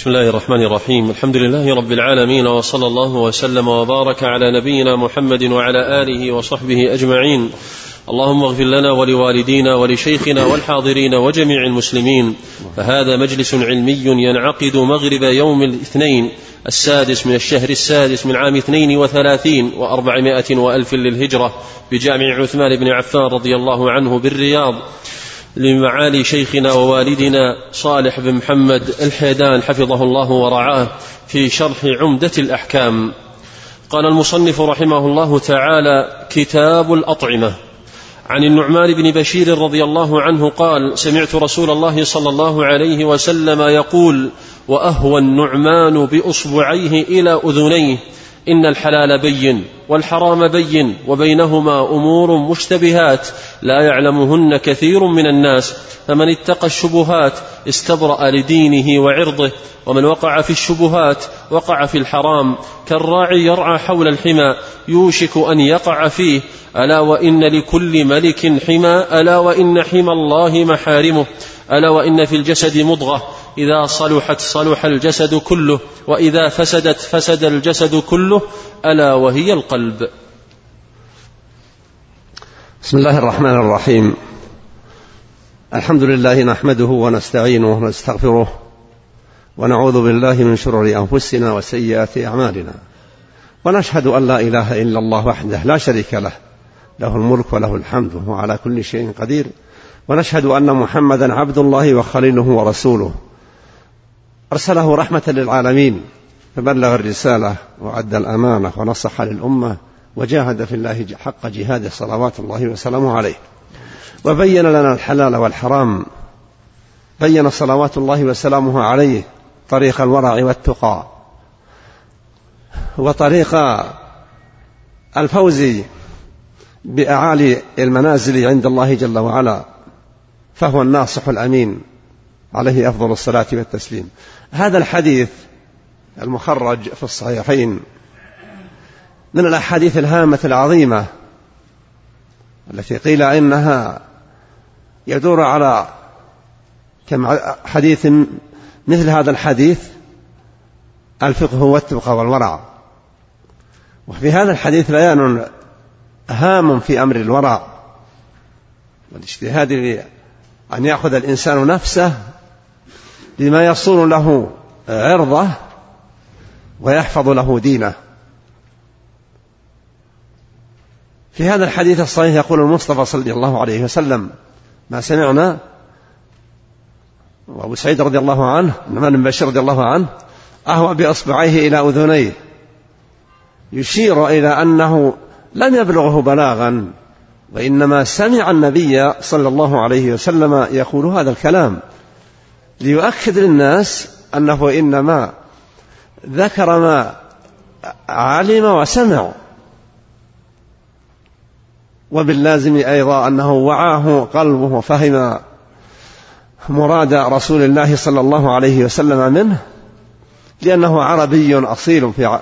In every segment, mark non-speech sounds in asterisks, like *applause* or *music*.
بسم الله الرحمن الرحيم. الحمد لله رب العالمين وصلى الله وسلم وبارك على نبينا محمد وعلى آله وصحبه أجمعين. اللهم اغفر لنا ولوالدينا ولشيخنا والحاضرين وجميع المسلمين. فهذا مجلس علمي ينعقد مغرب يوم الاثنين السادس من الشهر السادس من عام اثنين وثلاثين وأربعمائة وألف للهجرة بجامع عثمان بن عفان رضي الله عنه بالرياض. لمعالي شيخنا ووالدنا صالح بن محمد الحيدان حفظه الله ورعاه في شرح عمدة الأحكام. قال المصنف رحمه الله تعالى كتاب الأطعمة. عن النعمان بن بشير رضي الله عنه قال سمعت رسول الله صلى الله عليه وسلم يقول وأهوى النعمان بأصبعيه إلى أذنيه إن الحلال بين والحرام بين وبينهما أمور مشتبهات لا يعلمهن كثير من الناس فمن اتقى الشبهات استبرأ لدينه وعرضه ومن وقع في الشبهات وقع في الحرام كالراعي يرعى حول الحمى يوشك أن يقع فيه ألا وإن لكل ملك حمى ألا وإن حمى الله محارمه ألا وإن في الجسد مضغة. إذا صلحت صلح الجسد كله وإذا فسدت فسد الجسد كله ألا وهي القلب. بسم الله الرحمن الرحيم. الحمد لله نحمده ونستعينه ونستغفره ونعوذ بالله من شرور أنفسنا وسيئات أعمالنا. ونشهد أن لا إله إلا الله وحده لا شريك له له الملك وله الحمد وهو على كل شيء قدير. ونشهد أن محمدا عبد الله وخليله ورسوله. أرسله رحمة للعالمين فبلغ الرسالة وأدى الأمانة ونصح للأمة وجاهد في الله حق جهاده صلوات الله وسلامه عليه. وبين لنا الحلال والحرام. بين صلوات الله وسلامه عليه طريق الورع والتقى. وطريق الفوز بأعالي المنازل عند الله جل وعلا. فهو الناصح الأمين عليه أفضل الصلاة والتسليم. هذا الحديث المخرج في الصحيحين من الأحاديث الهامة العظيمة التي قيل إنها يدور على كم حديث مثل هذا الحديث الفقه والتقى والورع وفي هذا الحديث بيان هام في أمر الورع والاجتهاد أن يأخذ الإنسان نفسه بما يصون له عرضة ويحفظ له دينه. في هذا الحديث الصحيح يقول المصطفى صلى الله عليه وسلم ما سمعنا وأبو سعيد رضي الله عنه النعمان بن بشير رضي الله عنه اهوى بإصبعيه إلى أذنيه. يشير إلى أنه لم يبلغه بلاغا. وإنما سمع النبي صلى الله عليه وسلم يقول هذا الكلام ليؤكد للناس أنه إنما ذكر ما علم وسمع. وباللازم أيضا أنه وعاه قلبه وفهم مراد رسول الله صلى الله عليه وسلم منه لأنه عربي أصيل في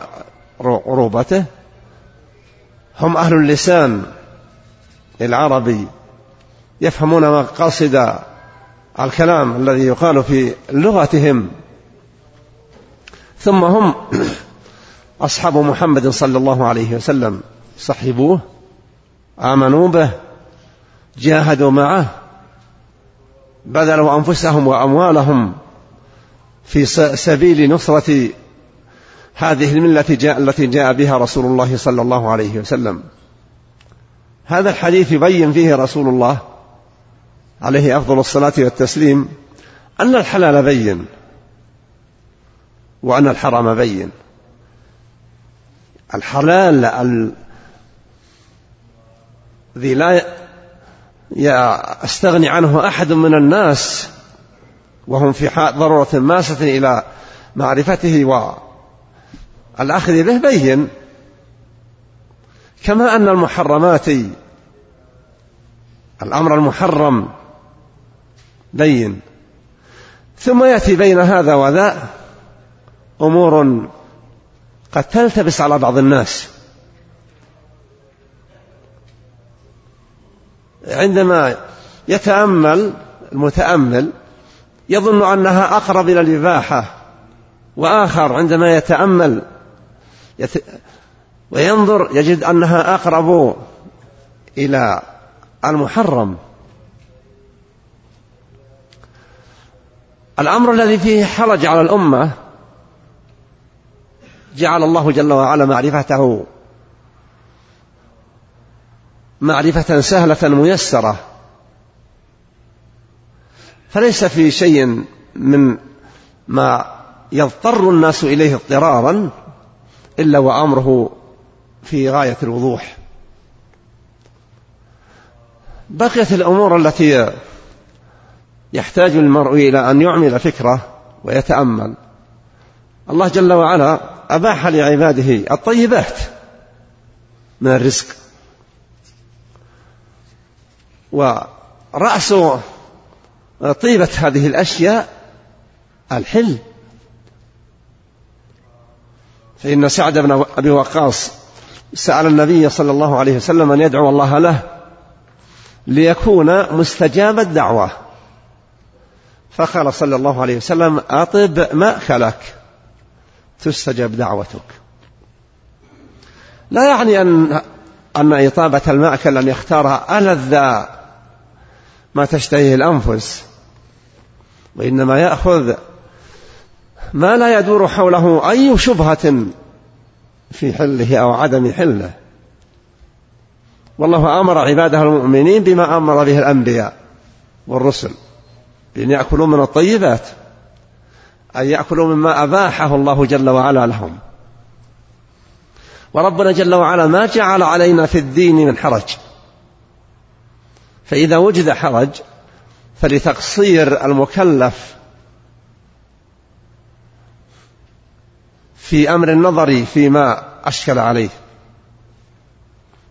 عروبته هم أهل اللسان. العربي يفهمون مقاصد الكلام الذي يقال في لغتهم. ثم هم *coughs* أصحاب محمد صلى الله عليه وسلم. صحبوه آمنوا به جاهدوا معه بذلوا أنفسهم وأموالهم في سبيل نصرة هذه الملة التي جاء بها رسول الله صلى الله عليه وسلم. هذا الحديث يبين فيه رسول الله عليه أفضل الصلاة والتسليم أن الحلال بين وأن الحرام بين. الحلال الذي لا يستغني عنه أحد من الناس وهم في ضرورة ماسة إلى معرفته والأخذ به بين. كما أن المحرمات الأمر المحرم بين. ثم يأتي بين هذا وذا أمور قد تلتبس على بعض الناس. عندما يتأمل المتأمل يظن أنها أقرب إلى الإباحة وآخر عندما يتأمل يت... وينظر يجد أنها أقرب إلى المحرم. الأمر الذي فيه حرج على الأمة جعل الله جل وعلا معرفته معرفة سهلة ميسرة. فليس في شيء من ما يضطر الناس إليه اضطرارا إلا وأمره في غاية الوضوح. بقيت الأمور التي يحتاج المرء إلى أن يعمل فكرة ويتأمل. الله جل وعلا أباح لعباده الطيبات من الرزق. ورأس طيبة هذه الأشياء الحل فإن سعد بن أبي وقاص سأل النبي صلى الله عليه وسلم أن يدعو الله له ليكون مستجاب الدعوة. فقال صلى الله عليه وسلم أطب مأكلك تستجب دعوتك. لا يعني أن أن إطابة المأكل أن يختار ألذ ما تشتهيه الأنفس. وإنما يأخذ ما لا يدور حوله أي شبهة في حله أو عدم حله. والله أمر عباده المؤمنين بما أمر به الأنبياء والرسل بأن يأكلوا من الطيبات أن يأكلوا مما أباحه الله جل وعلا لهم. وربنا جل وعلا ما جعل علينا في الدين من حرج. فإذا وجد حرج فلتقصير المكلف في أمر النظر فيما أشكل عليه.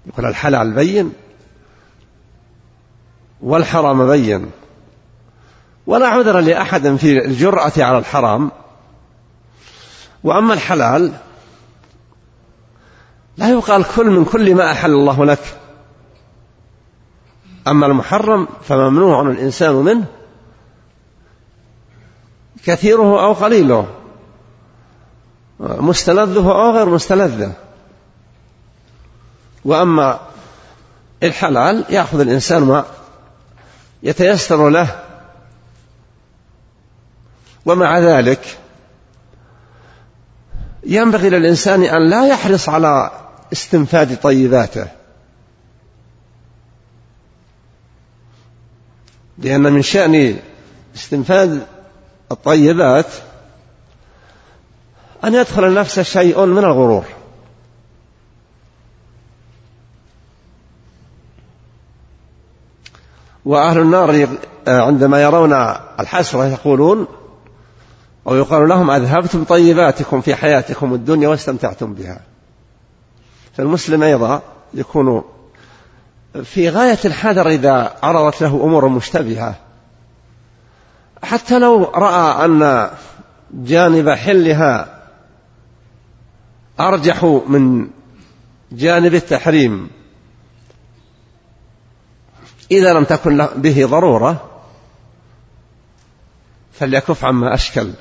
يقول الحلال بين والحرام بين. ولا عذر لأحد في الجرأة على الحرام. وأما الحلال لا يقال كل من كل ما أحل الله لك. أما المحرم فممنوع الإنسان منه. كثيره أو قليله. مستلذه أو غير مستلذه وأما الحلال يأخذ الإنسان ما يتيسر له. ومع ذلك ينبغي للإنسان أن لا يحرص على استنفاد طيباته. لأن من شأن استنفاد الطيبات أن يدخل النفس شيء من الغرور. وأهل النار عندما يرون الحسرة يقولون أو يقال لهم أذهبتم طيباتكم في حياتكم الدنيا واستمتعتم بها. فالمسلم أيضا يكون في غاية الحذر إذا عرضت له أمور مشتبهة. حتى لو رأى أن جانب حلها أرجح من جانب التحريم. إذا لم تكن به ضرورة فليكف عما أشكل.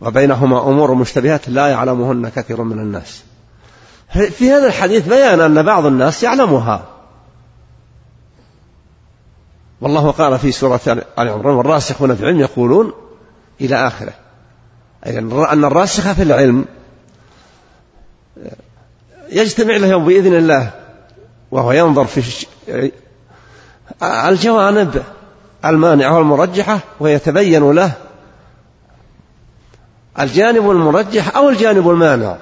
وبينهما أمور مشتبهات لا يعلمهن كثير من الناس. في هذا الحديث بيان أن بعض الناس يعلمها. والله قال في سورة آل عمران والراسخون في العلم يقولون إلى آخره. أي أن الراسخ في العلم يجتمع له بإذن الله وهو ينظر في الجوانب المانعة والمرجحة ويتبين له الجانب المرجح أو الجانب المانع.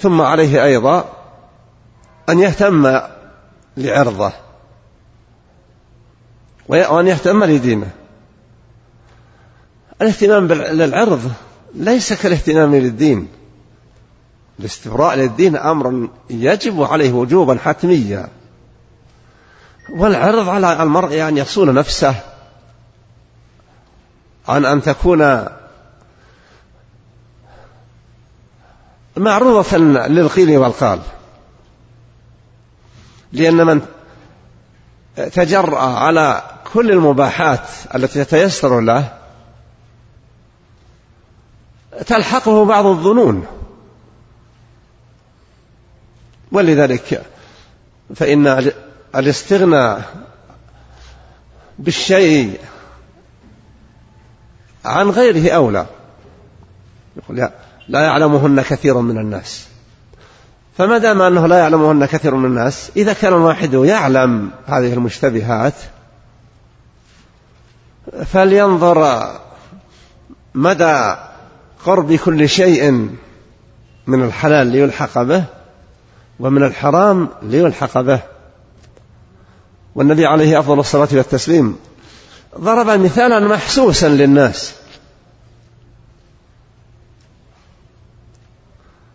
ثم عليه أيضا أن يهتم لعرضه وأن يهتم لدينه. الاهتمام للعرض ليس كالاهتمام للدين. الاستبراء للدين أمر يجب عليه وجوبا حتميا. والعرض على المرء أن يصون نفسه. عن أن تكون معروضة للقيل والقال. لأن من تجرأ على كل المباحات التي تتيسر له تلحقه بعض الظنون. ولذلك فإن الاستغناء بالشيء عن غيره أولى. يقول لا يعلمهن كثير من الناس. فما دام أنه لا يعلمهن كثير من الناس إذا كان الواحد يعلم هذه المشتبهات فلينظر مدى قرب كل شيء من الحلال ليلحق به ومن الحرام ليلحق به. والنبي عليه أفضل الصلاة والتسليم ضرب مثالا محسوسا للناس.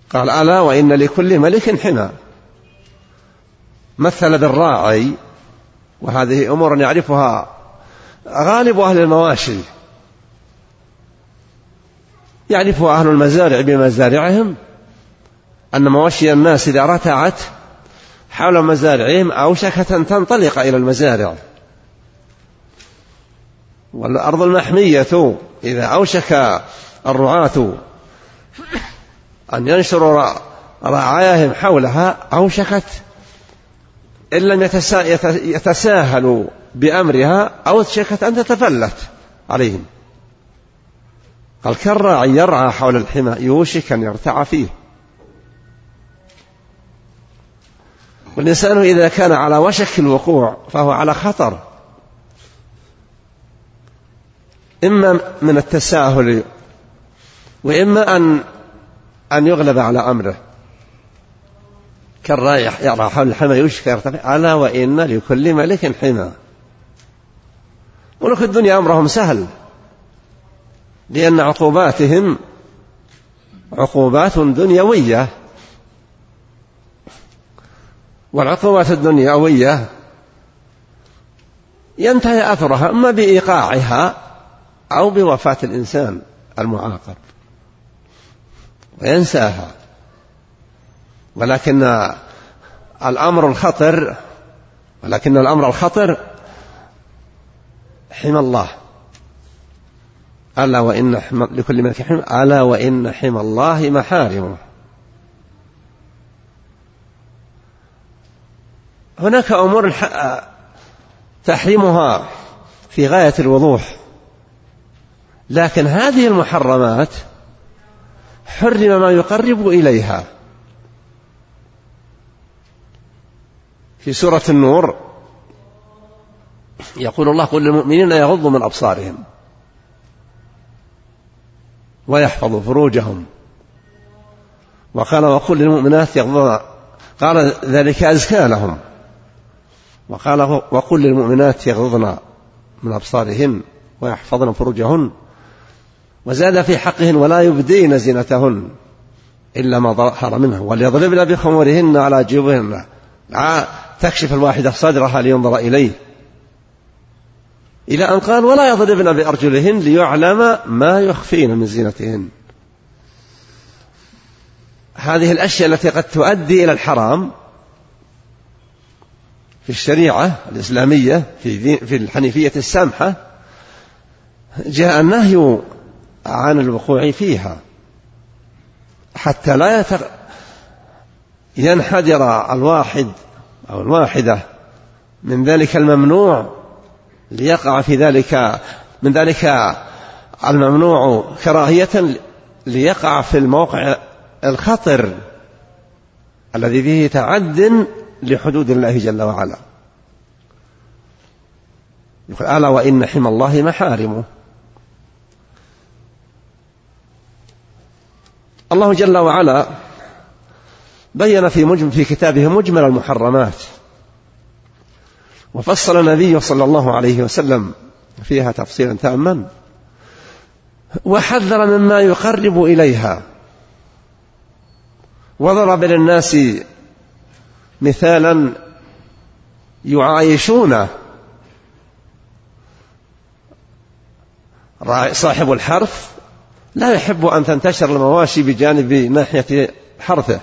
قال ألا وإن لكل ملك حمى. مثل بالراعي وهذه أمور يعرفها غالب أهل المواشي. يعرفها أهل المزارع بمزارعهم أن مواشي الناس إذا رتعت حول مزارعهم أوشكت أن تنطلق إلى المزارع. والأرض المحمية إذا أوشك الرعاة أن ينشروا رعاياهم حولها أوشكت. إن لم يتساهلوا بأمرها أوشكت أن تتفلت عليهم. قال كالراعي يرعى حول الحمى يوشك أن يرتع فيه. والإنسان إذا كان على وشك الوقوع فهو على خطر. إما من التساهل وإما أن أن يغلب على أمره. كالرايح يرى حول الحمى يشكى يرتفع. ألا وإن لكل ملك حمى. ملوك الدنيا أمرهم سهل لأن عقوباتهم عقوبات دنيوية. والعقوبات الدنيوية ينتهي أثرها إما بإيقاعها أو بوفاة الإنسان المعاقب. وينساها. ولكن الأمر الخطر ولكن الأمر الخطر حمى الله. ألا وإن حمى لكل ملك حمى ألا وإن حمى الله محارمه. هناك أمور تحريمها في غاية الوضوح لكن هذه المحرمات حرم ما يقرب إليها. في سورة النور يقول الله قل للمؤمنين يغضوا من أبصارهم ويحفظوا فروجهم. وقال وقل للمؤمنات يغضضن قال ذلك أزكى لهم. وقال وقل للمؤمنات يغضضن من أبصارهن ويحفظن فروجهن وزاد في حقهن ولا يبدين زينتهن إلا ما ظهر منه وليضربن بخمورهن على جيوبهن. تكشف الواحدة صدرها لينظر إليه. إلى أن قال ولا يضربن بأرجلهن ليعلم ما يخفين من زينتهن. هذه الأشياء التي قد تؤدي إلى الحرام في الشريعة الإسلامية في في الحنيفية السامحة جاء النهي عن الوقوع فيها حتى لا. ينحدر الواحد أو الواحدة من ذلك الممنوع ليقع في ذلك من ذلك الممنوع كراهية ليقع في الموقع الخطر الذي فيه تعد لحدود الله جل وعلا. يقول ألا وإن حمى الله محارمه الله جل وعلا بين في مجمل في كتابه مجمل المحرمات. وفصل النبي صلى الله عليه وسلم فيها تفصيلا تاما. وحذر مما يقرب إليها. وضرب للناس مثالا يعايشون صاحب الحرث لا يحب أن تنتشر المواشي بجانب ناحية حرثه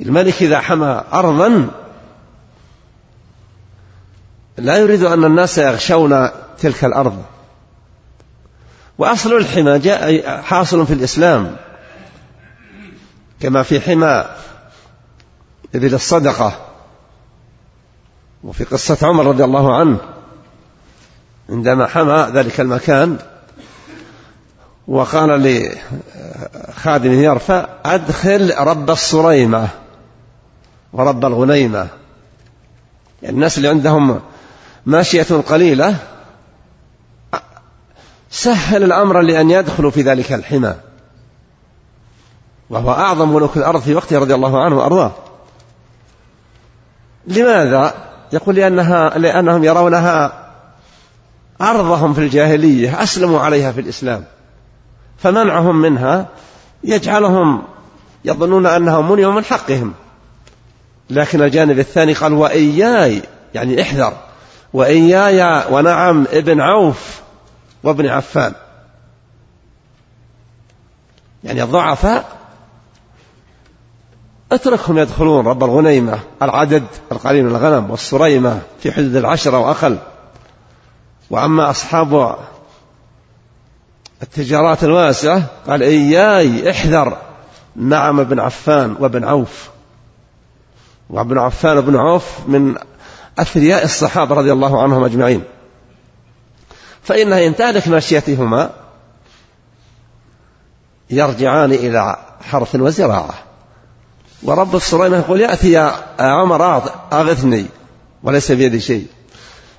الملك إذا حمى أرضا لا يريد أن الناس يغشون تلك الأرض. وأصل الحمى جاء حاصل في الإسلام. كما في حمى إذن الصدقة. وفي قصة عمر رضي الله عنه عندما حمى ذلك المكان وقال لخادم يرفع أدخل رب الصريمة ورب الغنيمة. يعني الناس اللي عندهم ماشية قليلة سهل الأمر لأن يدخلوا في ذلك الحمى. وهو أعظم ملوك الأرض في وقته رضي الله عنه وأرضاه. لماذا؟ يقول لأنها لأنهم يرونها أرضهم في الجاهلية أسلموا عليها في الإسلام. فمنعهم منها يجعلهم يظنون أنهم منعوا من حقهم. لكن الجانب الثاني قال وإياي يعني احذر. وإياي ونعم ابن عوف وابن عفان. يعني الضعفاء أتركهم يدخلون رب الغنيمة العدد القليل من الغنم والصريمة في حدود العشرة وأقل. وأما أصحاب التجارات الواسعة قال إياي احذر نعم بن عفان وابن عوف. وابن عفان وابن عوف من أثرياء الصحابة رضي الله عنهم أجمعين. فإنها إن تهلك ماشيتهما يرجعان إلى حرث وزراعة. ورب الصريمة يقول يأتي يا عمر أغثني وليس بيدي شيء.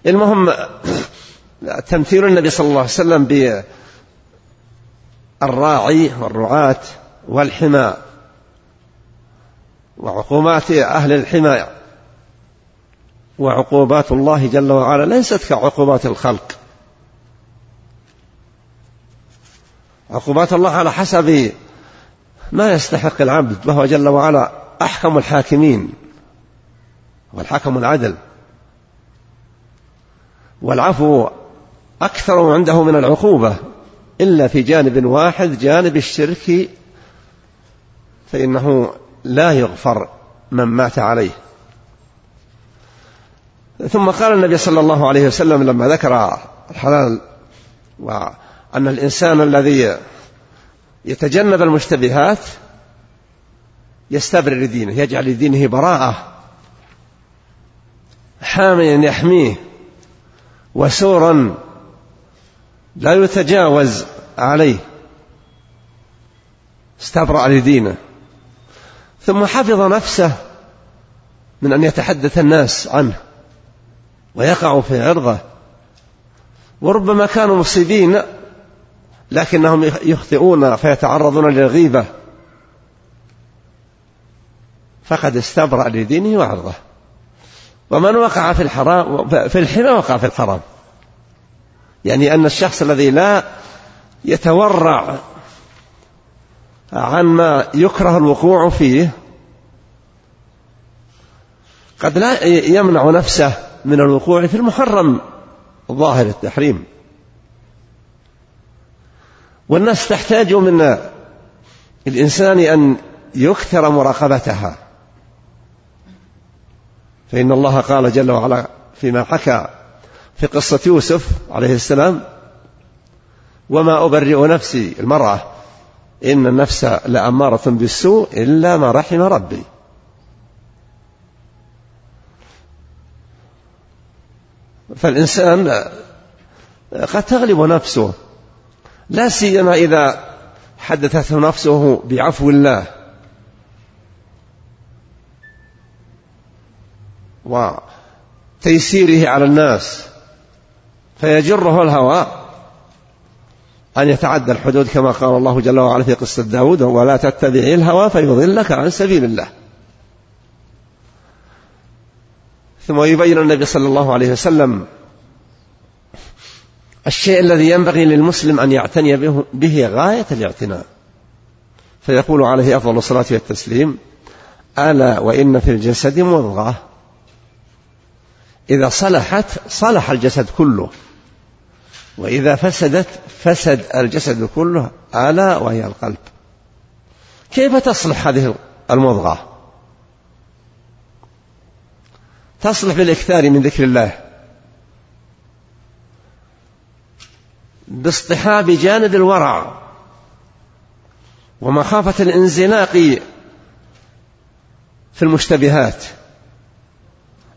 المهم تمثيل النبي صلى الله عليه وسلم بالراعي والرعاة والحمى وعقوبات أهل الحمى وعقوبات الله جل وعلا ليست كعقوبات الخلق. عقوبات الله على حسب ما يستحق العبد وهو جل وعلا أحكم الحاكمين والحكم العدل. والعفو أكثر عنده من العقوبة إلا في جانب واحد جانب الشرك فإنه لا يغفر من مات عليه. ثم قال النبي صلى الله عليه وسلم لما ذكر الحلال وأن الإنسان الذي يتجنب المشتبهات يستبرر دينه يجعل لدينه براءة حاميا يحميه وسورا لا يتجاوز عليه استبرأ لدينه. ثم حفظ نفسه من أن يتحدث الناس عنه ويقع في عرضه. وربما كانوا مصيبين لكنهم يخطئون فيتعرضون للغيبة. فقد استبرأ لدينه وعرضه. ومن وقع في الحرام في الحمى وقع في الحرام. يعني أن الشخص الذي لا يتورع عما يكره الوقوع فيه قد لا يمنع نفسه من الوقوع في المحرم ظاهر التحريم. والناس تحتاج من الإنسان أن يكثر مراقبتها. فإن الله قال جل وعلا فيما حكى في قصة يوسف عليه السلام وما أبرئ نفسي المرأة إن النفس لأمارة بالسوء إلا ما رحم ربي. فالإنسان قد تغلب نفسه. لا سيما إذا حدثته نفسه بعفو الله. وتيسيره على الناس. فيجره الهوى أن يتعدى الحدود كما قال الله جل وعلا في قصة داود ولا تتبع الهوى فيضلك عن سبيل الله. ثم يبين النبي صلى الله عليه وسلم الشيء الذي ينبغي للمسلم أن يعتني به, به غاية الاعتناء. فيقول عليه أفضل الصلاة والتسليم ألا وإن في الجسد مضغة. إذا صلحت صلح الجسد كله. وإذا فسدت فسد الجسد كله ألا وهي القلب. كيف تصلح هذه المضغة؟ تصلح بالإكثار من ذكر الله. باصطحاب جانب الورع ومخافة الانزلاق في المشتبهات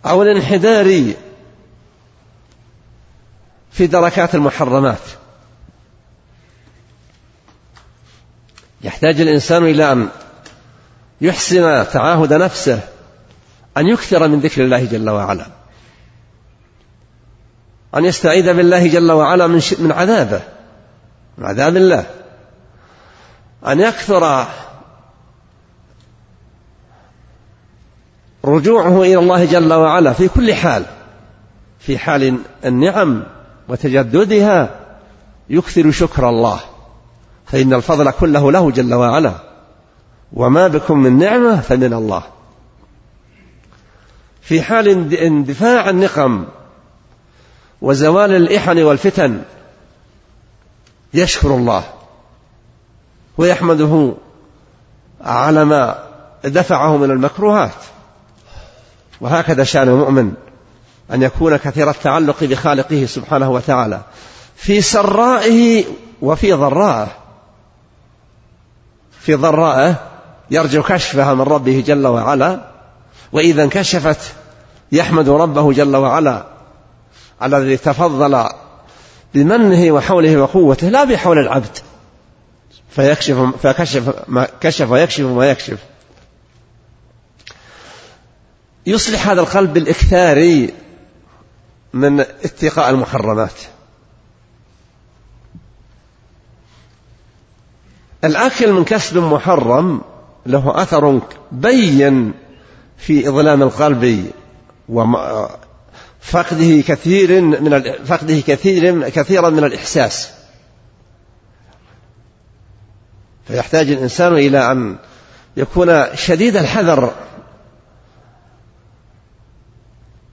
أو الانحدار في دركات المحرمات. يحتاج الإنسان إلى أن يحسن تعاهد نفسه أن يكثر من ذكر الله جل وعلا. أن يستعيذ بالله جل وعلا من من عذابه من عذاب الله. أن يكثر رجوعه إلى الله جل وعلا في كل حال في حال النعم وتجددها يكثر شكر الله. فإن الفضل كله له جل وعلا وما بكم من نعمة فمن الله. في حال اندفاع النقم وزوال الإحن والفتن. يشكر الله. ويحمده على ما دفعه من المكروهات. وهكذا شأن المؤمن أن يكون كثير التعلق بخالقه سبحانه وتعالى في سرائه وفي ضرائه. في ضرائه يرجو كشفها من ربه جل وعلا. وإذا انكشفت يحمد ربه جل وعلا. على الذي تفضل بمنه وحوله وقوته لا بحول العبد. فيكشف فكشف ما كشف ويكشف ما يكشف. يصلح هذا القلب بالإكثار من اتقاء المحرمات. الأكل من كسب محرم له أثر بين في إظلام القلب وفقده كثير من فقده كثير كثيرا من الإحساس. فيحتاج الإنسان إلى أن يكون شديد الحذر.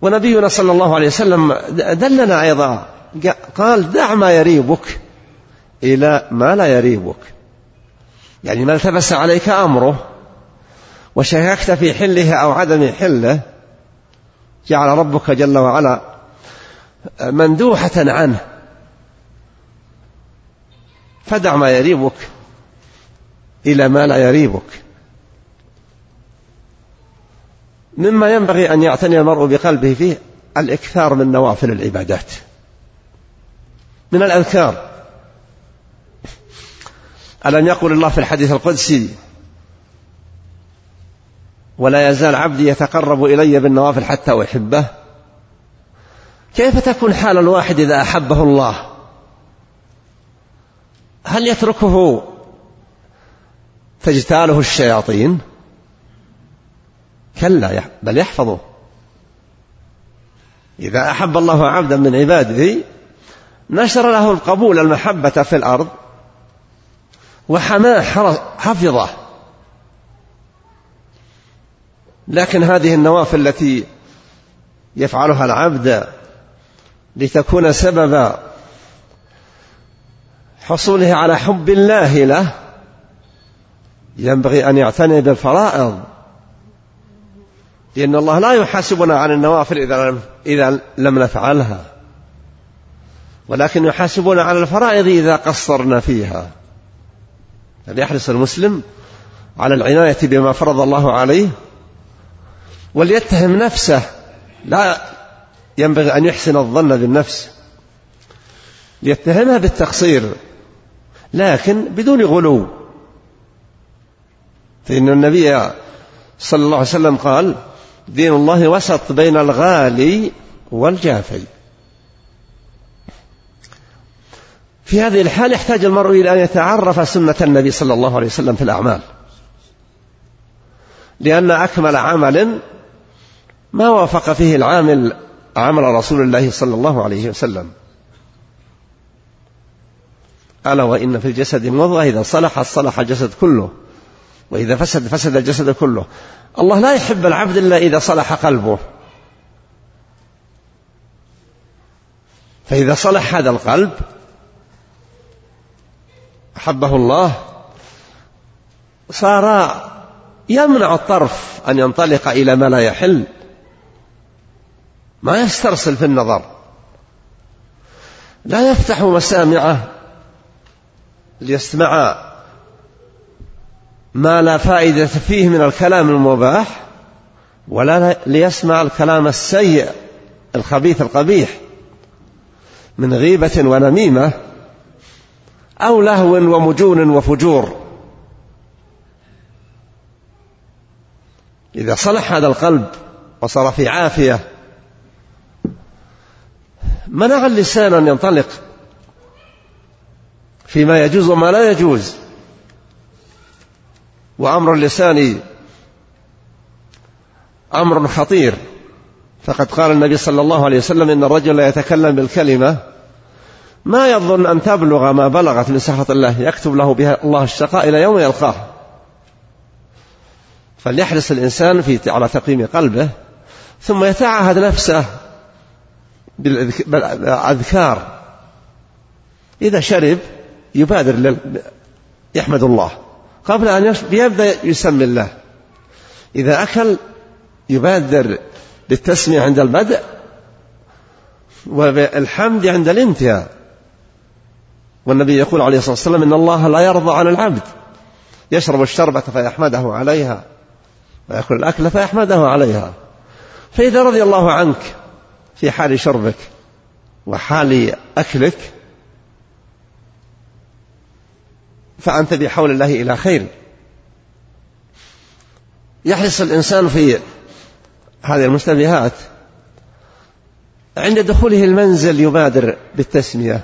ونبينا صلى الله عليه وسلم دلنا أيضا قال دع ما يريبك إلى ما لا يريبك. يعني ما التبس عليك أمره وشككت في حله أو عدم حله جعل ربك جل وعلا مندوحة عنه. فدع ما يريبك إلى ما لا يريبك. مما ينبغي أن يعتني المرء بقلبه فيه الإكثار من نوافل العبادات. من الأذكار. ألم يقل الله في الحديث القدسي ولا يزال عبدي يتقرب إلي بالنوافل حتى أحبه. كيف تكون حال الواحد إذا أحبه الله؟ هل يتركه تجتاله الشياطين؟ كلا بل يحفظه. إذا أحب الله عبدا من عباده نشر له القبول المحبة في الأرض وحماه حفظه. لكن هذه النوافل التي يفعلها العبد لتكون سبب حصوله على حب الله له ينبغي أن يعتني بالفرائض. لأن الله لا يحاسبنا عن النوافل إذا إذا لم نفعلها ولكن يحاسبنا على الفرائض إذا قصرنا فيها. فليحرص المسلم على العناية بما فرض الله عليه وليتهم نفسه. لا ينبغي أن يحسن الظن بالنفس. ليتهمها بالتقصير. لكن بدون غلو. فإن النبي صلى الله عليه وسلم قال دين الله وسط بين الغالي والجافي. في هذه الحال يحتاج المرء إلى أن يتعرف سنة النبي صلى الله عليه وسلم في الأعمال. لأن أكمل عمل ما وافق فيه العامل عمل رسول الله صلى الله عليه وسلم. ألا وإن في الجسد مضغة إذا صلحت صلح الجسد كله. وإذا فسد فسد الجسد كله. الله لا يحب العبد إلا إذا صلح قلبه. فإذا صلح هذا القلب أحبه الله صار يمنع الطرف أن ينطلق إلى ما لا يحل. ما يسترسل في النظر. لا يفتح مسامعه ليسمع ما لا فائدة فيه من الكلام المباح ولا ليسمع الكلام السيء الخبيث القبيح من غيبة ونميمة أو لهو ومجون وفجور. إذا صلح هذا القلب وصار في عافية منع اللسان أن ينطلق فيما يجوز وما لا يجوز. وأمر اللسان أمر خطير. فقد قال النبي صلى الله عليه وسلم إن الرجل لا يتكلم بالكلمة ما يظن أن تبلغ ما بلغت من سخط الله يكتب له بها الله الشقاء إلى يوم يلقاه. فليحرص الإنسان في على تقييم قلبه ثم يتعهد نفسه بالأذكار إذا شرب يبادر يحمد الله. قبل أن يبدأ يسمي الله. إذا أكل يبادر بالتسمية عند البدء وبالحمد عند الانتهاء. والنبي يقول عليه الصلاة والسلام إن الله لا يرضى عن العبد. يشرب الشربة فيحمده عليها. ويأكل الأكل فيحمده عليها. فإذا رضي الله عنك في حال شربك وحال أكلك فأنت بحول الله إلى خير. يحرص الإنسان في هذه المشتبهات عند دخوله المنزل يبادر بالتسمية.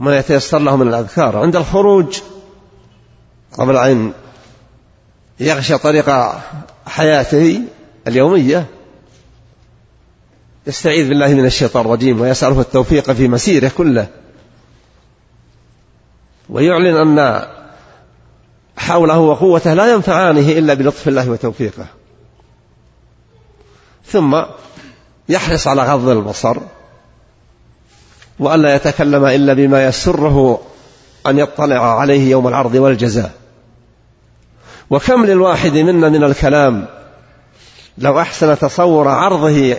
ما يتيسر له من الأذكار. عند الخروج قبل أن يغشى طريق حياته اليومية يستعيذ بالله من الشيطان الرجيم ويسأله التوفيق في مسيره كله. ويعلن أن حوله وقوته لا ينفعانه إلا بلطف الله وتوفيقه. ثم يحرص على غض البصر وألا يتكلم إلا بما يسره أن يطلع عليه يوم العرض والجزاء. وكم للواحد منا من الكلام لو أحسن تصور عرضه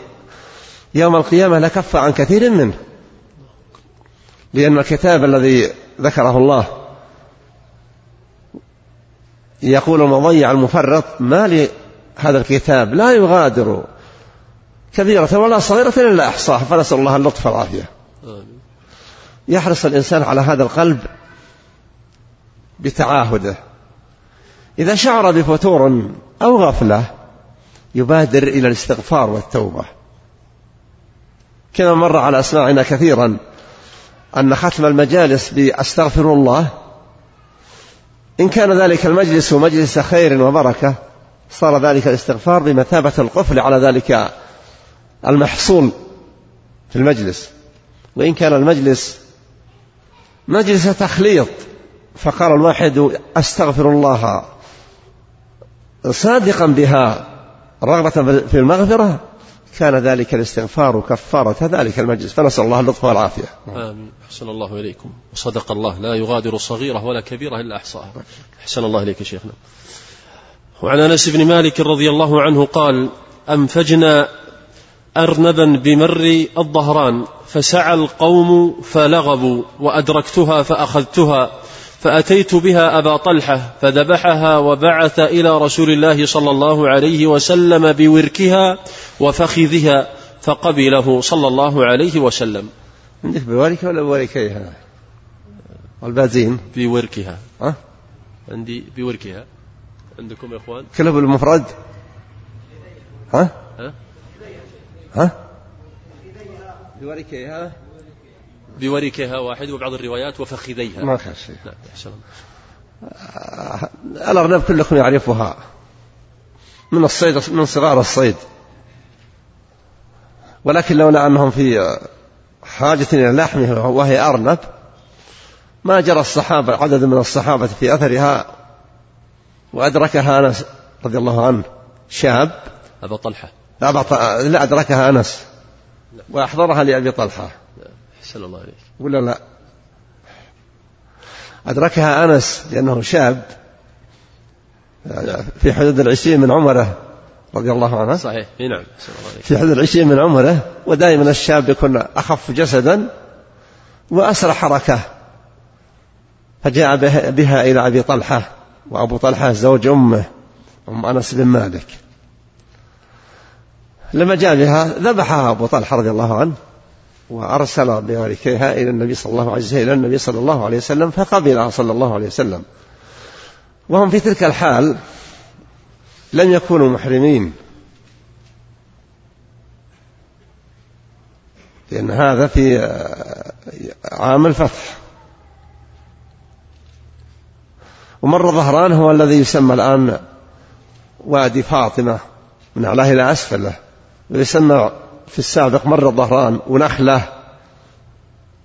يوم القيامة لكف عن كثير منه. لأن الكتاب الذي ذكره الله يقول المضيع المفرط ما لهذا الكتاب لا يغادر كبيرة ولا صغيرة إلا أحصاها فنسأل الله اللطف والعافية. يحرص الإنسان على هذا القلب بتعاهده. إذا شعر بفتور أو غفلة يبادر إلى الاستغفار والتوبة. كما مر على أسماعنا كثيرا أن ختم المجالس بأستغفر الله إن كان ذلك المجلس مجلس خير وبركة صار ذلك الاستغفار بمثابة القفل على ذلك المحصول في المجلس. وإن كان المجلس مجلس تخليط فقال الواحد أستغفر الله صادقا بها رغبة في المغفرة كان ذلك الاستغفار كفارة ذلك المجلس. فنسأل الله اللطف والعافية. آمين. أحسن الله إليكم. وصدق الله. لا يغادر صغيرة ولا كبيرة إلا أحصاها. أحسن الله إليك شيخنا. وعن أنس بن مالك رضي الله عنه قال أنفجنا أرنبا بمر الظهران فسعى القوم فلغبوا وأدركتها فأخذتها. فأتيت بها أبا طلحة فذبحها وبعث إلى رسول الله صلى الله عليه وسلم بوركها وفخذها فقبله صلى الله عليه وسلم. عندك بوركها ولا بوركيها؟ والبازين بوركها. ها؟ عندي بوركها. عندكم يا إخوان؟ كله بالمفرد ها؟ ها؟ ها؟ بوركيها. بوركها واحد وبعض الروايات وفخذيها. ما كان شيء. أحسن آه، الأرنب كلكم يعرفها. من الصيد من صغار الصيد. ولكن لولا أنهم في حاجة إلى لحمه وهي أرنب ما جرى الصحابة عدد من الصحابة في أثرها وأدركها أنس رضي الله عنه شاب. أبا طلحة. لا أدركها أنس. وأحضرها لأبي طلحة. أحسن الله عليك ولا لا؟ أدركها أنس لأنه شاب في حدود العشرين من عمره رضي الله عنه. صحيح. نعم في حدود العشرين من عمره ودائما الشاب يكون أخف جسدا وأسرع حركة. فجاء بها إلى أبي طلحة وأبو طلحة زوج أمه أم أنس بن مالك. لما جاء بها ذبحها أبو طلحة رضي الله عنه. وأرسل بوركيها إلى النبي صلى الله عليه وسلم إلى النبي صلى الله عليه وسلم فقبلها صلى الله عليه وسلم. وهم في تلك الحال لم يكونوا محرمين. لأن هذا في عام الفتح. ومر ظهران هو الذي يسمى الآن وادي فاطمة. من أعلاه إلى أسفله. ويسمى في السابق مر الظهران ونخلة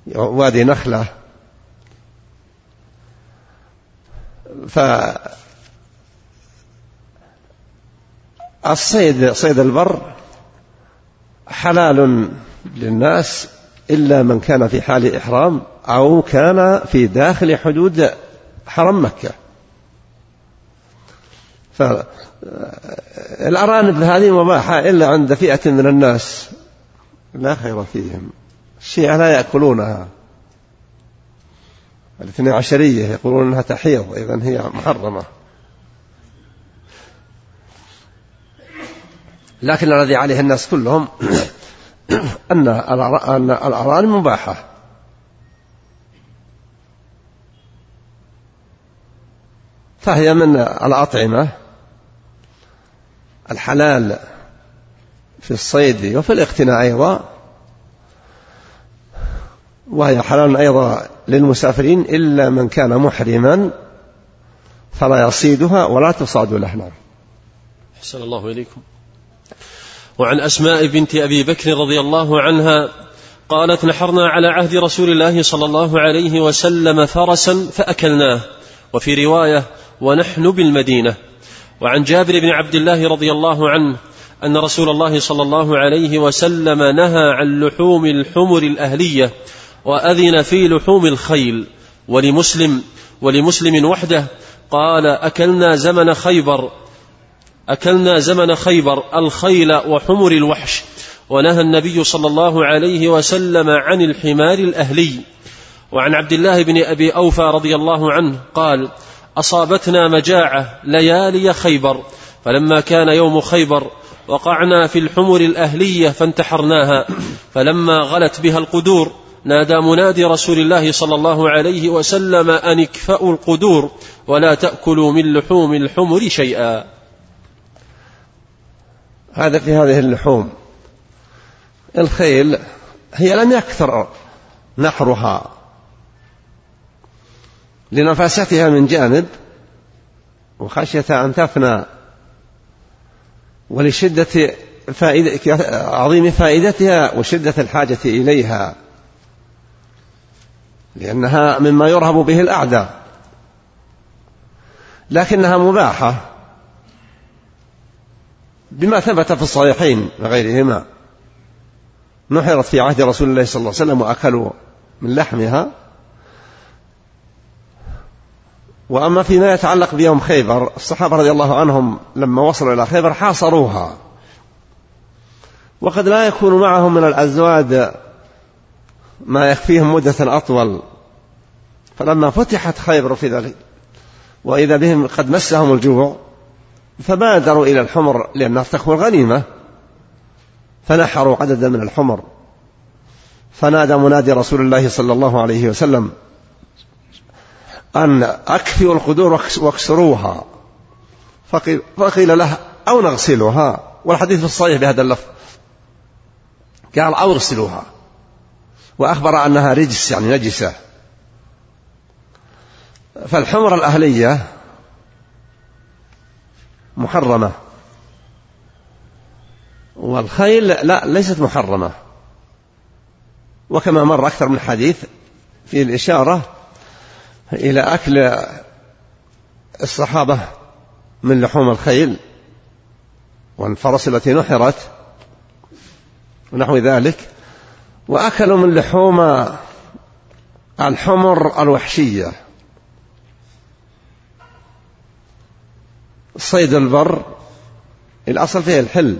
وادي نخلة. فالصيد صيد البر حلال للناس إلا من كان في حال إحرام أو كان في داخل حدود حرم مكة. فالأرانب هذه مباحة إلا عند فئة من الناس. لا خير فيهم. الشيعة لا يأكلونها. الاثنى عشرية يقولون أنها تحيض إذا هي محرمة. لكن الذي عليه الناس كلهم *coughs* أن الأرانب مباحة. فهي من الأطعمة. الحلال في الصيد وفي الاقتناء أيضا وهي حلال أيضا للمسافرين إلا من كان محرما فلا يصيدها ولا تصاد له نعم. أحسن الله إليكم. وعن أسماء بنت أبي بكر رضي الله عنها قالت نحرنا على عهد رسول الله صلى الله عليه وسلم فرسا فأكلناه وفي رواية ونحن بالمدينة. وعن جابر بن عبد الله رضي الله عنه أن رسول الله صلى الله عليه وسلم نهى عن لحوم الحمر الأهلية وأذن في لحوم الخيل. ولمسلم ولمسلم وحده قال أكلنا زمن خيبر أكلنا زمن خيبر الخيل وحمر الوحش. ونهى النبي صلى الله عليه وسلم عن الحمار الأهلي. وعن عبد الله بن أبي أوفى رضي الله عنه قال أصابتنا مجاعة ليالي خيبر فلما كان يوم خيبر وقعنا في الحمر الأهلية فانتحرناها فلما غلت بها القدور نادى منادي رسول الله صلى الله عليه وسلم أن اكفأوا القدور ولا تأكلوا من لحوم الحمر شيئا. هذا في هذه اللحوم. الخيل هي لم يكثر نحرها. لنفاستها من جانب وخشية أن تفنى ولشدة فائدة عظيم فائدتها وشدة الحاجة إليها لأنها مما يرهب به الأعداء لكنها مباحة بما ثبت في الصحيحين وغيرهما. نحرت في عهد رسول الله صلى الله عليه وسلم وأكلوا من لحمها. وأما فيما يتعلق بيوم خيبر الصحابة رضي الله عنهم لما وصلوا إلى خيبر حاصروها. وقد لا يكون معهم من الأزواد ما يكفيهم مدة أطول. فلما فتحت خيبر في ذلك وإذا بهم قد مسهم الجوع فبادروا إلى الحمر لأنها تكون غنيمة. فنحروا عددا من الحمر. فنادى منادي رسول الله صلى الله عليه وسلم أن أكفئوا القدور واكسروها. فقيل, له أو نغسلها. والحديث في الصحيح بهذا اللفظ. قال أو اغسلوها. وأخبر أنها رجس يعني نجسة. فالحمر الأهلية محرمة. والخيل لا ليست محرمة. وكما مر أكثر من حديث في الإشارة إلى أكل الصحابة من لحوم الخيل والفرس التي نحرت ونحو ذلك وأكلوا من لحوم الحمر الوحشية. صيد البر الأصل فيه الحل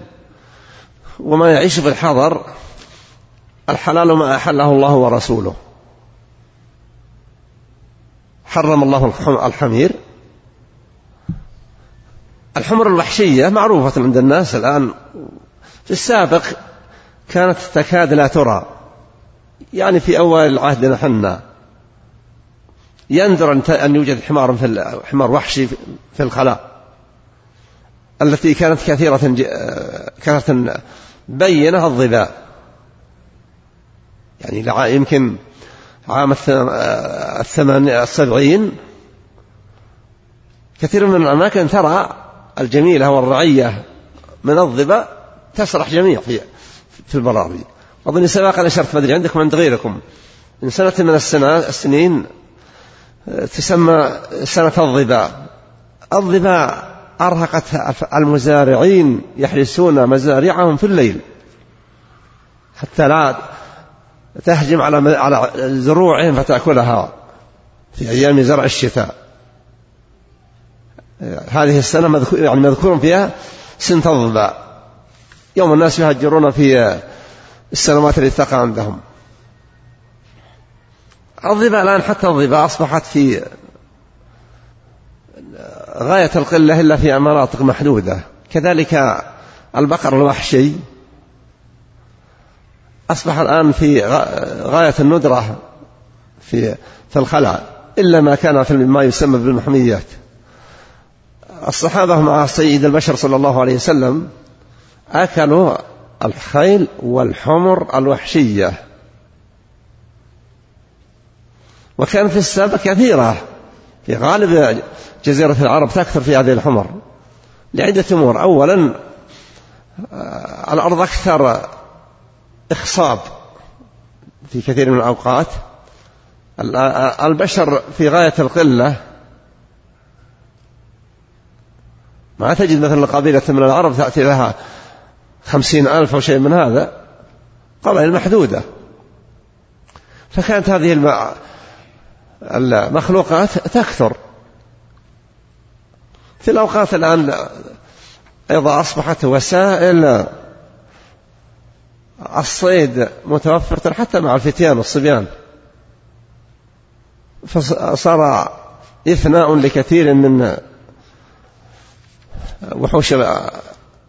وما يعيش في الحضر الحلال ما أحله الله ورسوله. حرم الله الحمير. الحمر الوحشية معروفة عند الناس الآن. في السابق كانت تكاد لا ترى. يعني في أول عهدنا حنا. يندر أن يوجد حمار في حمار وحشي في الخلاء. التي كانت كثيرة كانت بينة الظباء يعني يمكن عام الثمانية السبعين. كثير من الأماكن ترى الجميلة والرعية من الظباء تسرح جميع في في البراري أظن سباقا أشرت ما أدري عندكم عند غيركم من سنة من السنة السنين تسمى سنة الظباء الظباء أرهقت المزارعين يحرسون مزارعهم في الليل. حتى لا تهجم على على زروعهم فتأكلها في أيام زرع الشتاء. هذه السنة مذكور يعني مذكور فيها سنة الظباء يوم الناس يهجرون في السنوات التي تقع عندهم. الظباء الآن حتى الظباء أصبحت في غاية القلة إلا في مناطق محدودة. كذلك البقر الوحشي أصبح الآن في غاية الندرة في في الخلع إلا ما كان في ما يسمى بالمحميات. الصحابة مع سيد البشر صلى الله عليه وسلم أكلوا الخيل والحمر الوحشية. وكان في السابق كثيرة في غالب جزيرة العرب تكثر في هذه الحمر لعدة أمور. أولا آه، الأرض أكثر إخصاب في كثير من الأوقات. البشر في غاية القلة. ما تجد مثلا قبيلة من العرب تأتي لها خمسين ألف أو شيء من هذا قبائل محدودة فكانت هذه المخلوقات تكثر. في الأوقات الآن أيضا أصبحت وسائل الصيد متوفرة حتى مع الفتيان والصبيان. فصار إثناء لكثير من وحوش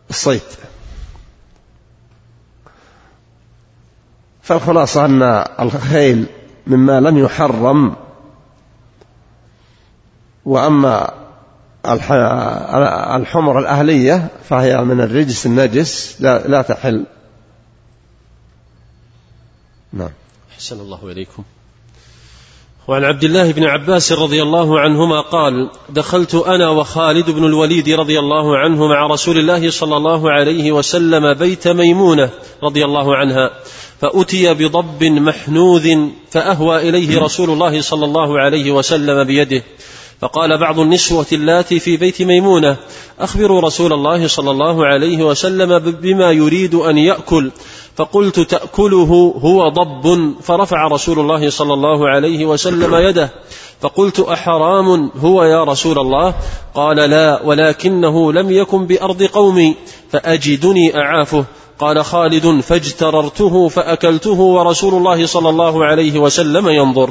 الصيد. فالخلاصة أن الخيل مما لم يحرم وأما الحمر الأهلية فهي من الرجس النجس لا تحل. نعم. أحسن الله إليكم. وعن عبد الله بن عباس رضي الله عنهما قال دخلت أنا وخالد بن الوليد رضي الله عنه مع رسول الله صلى الله عليه وسلم بيت ميمونة رضي الله عنها فأتي بضب محنوذ فأهوى إليه رسول الله صلى الله عليه وسلم بيده فقال بعض النسوة اللاتي في بيت ميمونة أخبروا رسول الله صلى الله عليه وسلم بما يريد أن يأكل. فقلت تأكله هو ضب فرفع رسول الله صلى الله عليه وسلم يده. فقلت أحرام هو يا رسول الله؟ قال لا ولكنه لم يكن بأرض قومي فأجدني أعافه. قال خالد فاجتررته فأكلته ورسول الله صلى الله عليه وسلم ينظر.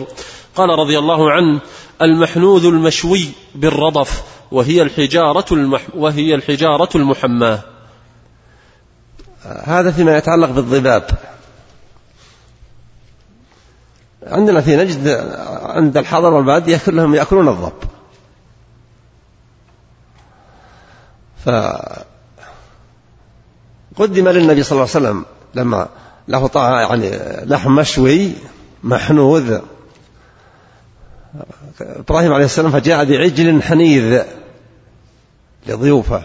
قال رضي الله عنه المحنوذ المشوي بالرضف وهي الحجارة المح وهي الحجارة المحماة. هذا فيما يتعلق بالضباب. عندنا في نجد عند الحضر والبادية كلهم يأكلون الضب. فقدم للنبي صلى الله عليه وسلم لما له طعام يعني لحم مشوي محنوذ. إبراهيم عليه السلام فجاء بعجل حنيذ لضيوفه.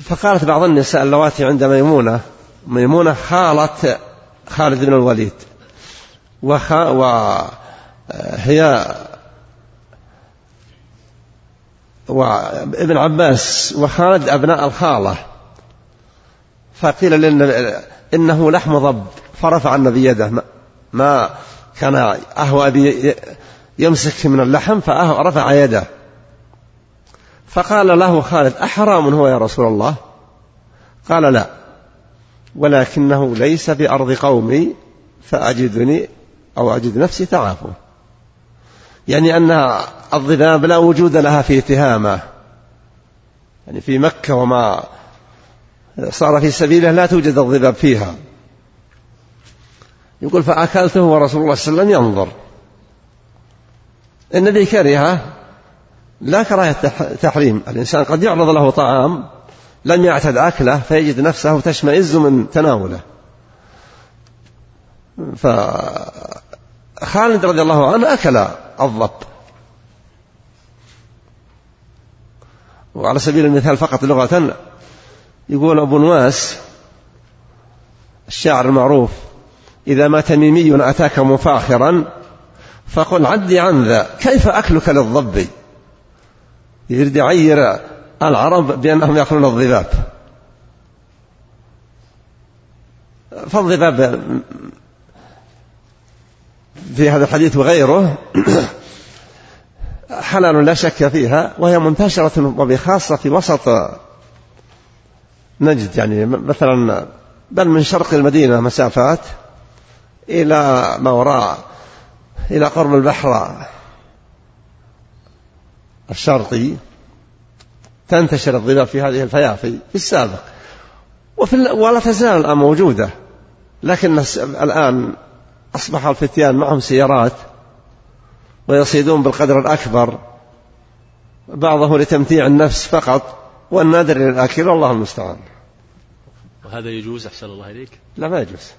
فقالت بعض النساء اللواتي عند ميمونة ميمونة خالة خالد بن الوليد. وخا وهي وابن عباس وخالد أبناء الخالة. فقيل لنا إنه لحم ضب فرفع النبي يده ما كان أهوى يمسك من اللحم فرفع يده. فقال له خالد أحرام هو يا رسول الله؟ قال لا. ولكنه ليس بأرض قومي فأجدني أو أجد نفسي تعافه يعني أن الضباب لا وجود لها في تهامة. يعني في مكة وما صار في سبيله لا توجد الضباب فيها. يقول فأكلته ورسول الله صلى الله عليه وسلم ينظر. النبي كرهة لا كراهة تحريم. الإنسان قد يعرض له طعام لم يعتد أكله فيجد نفسه تشمئز من تناوله. فخالد رضي الله عنه أكل الضب. وعلى سبيل المثال فقط لغة يقول أبو نواس الشاعر المعروف إذا ما تميمي أتاك مفاخرا فقل عدي عن ذا كيف أكلك للضب؟ يريد يعير العرب بأنهم يأكلون الضباب. فالضباب في هذا الحديث وغيره *clears throat* حلال لا شك فيها وهي منتشرة وبخاصة في وسط نجد يعني مثلا بل من شرق المدينة مسافات. إلى ما وراء إلى قرب البحر الشرقي تنتشر الضباب في هذه الفيافي في السابق. وفي ولا تزال الآن موجودة. لكن الآن أصبح الفتيان معهم سيارات ويصيدون بالقدر الأكبر بعضه لتمتيع النفس فقط والنادر للأكل والله المستعان. وهذا يجوز؟ أحسن الله إليك. لا ما يجوز.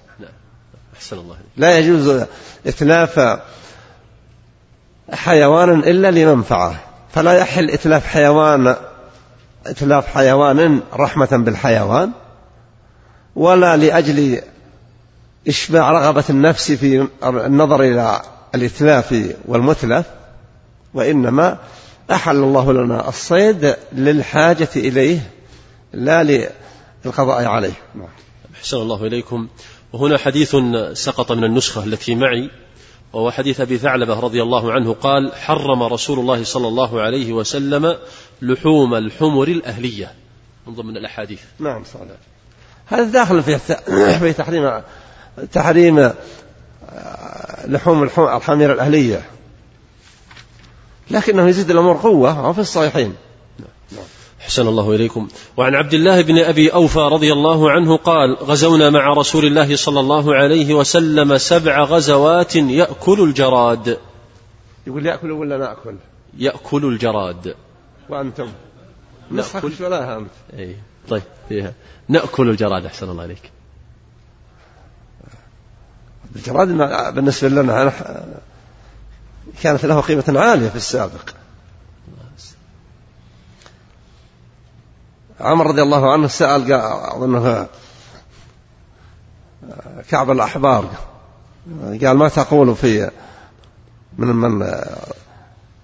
أحسن الله لا يجوز إتلاف حيوان إلا لمنفعة. فلا يحل إتلاف حيوان إتلاف حيوان رحمة بالحيوان ولا لأجل إشباع رغبة النفس في النظر إلى الإتلاف والمتلف وإنما أحل الله لنا الصيد للحاجة إليه لا للقضاء عليه. نعم. أحسن الله إليكم. وهنا حديث سقط من النسخة التي معي وهو حديث أبي ثعلبة رضي الله عنه قال حرم رسول الله صلى الله عليه وسلم لحوم الحمر الأهلية. من ضمن الأحاديث. نعم صحيح. هذا داخل في *coughs* في تحريم تحريم آه، لحوم الحمير الأهلية. لكنه يزيد الأمور قوة وفي الصحيحين. أحسن الله إليكم. وعن عبد الله بن أبي أوفى رضي الله عنه قال غزونا مع رسول الله صلى الله عليه وسلم سبع غزوات يأكل الجراد. يقول يأكل ولا نأكل يأكل الجراد. وأنتم؟ نأكل. ولا أنت. أي طيب فيها. نأكل الجراد أحسن الله عليك الجراد بالنسبة لنا كانت له قيمة عالية في السابق. عمر رضي الله عنه سأل أظنه كعب الأحبار. قال ما تقول في من من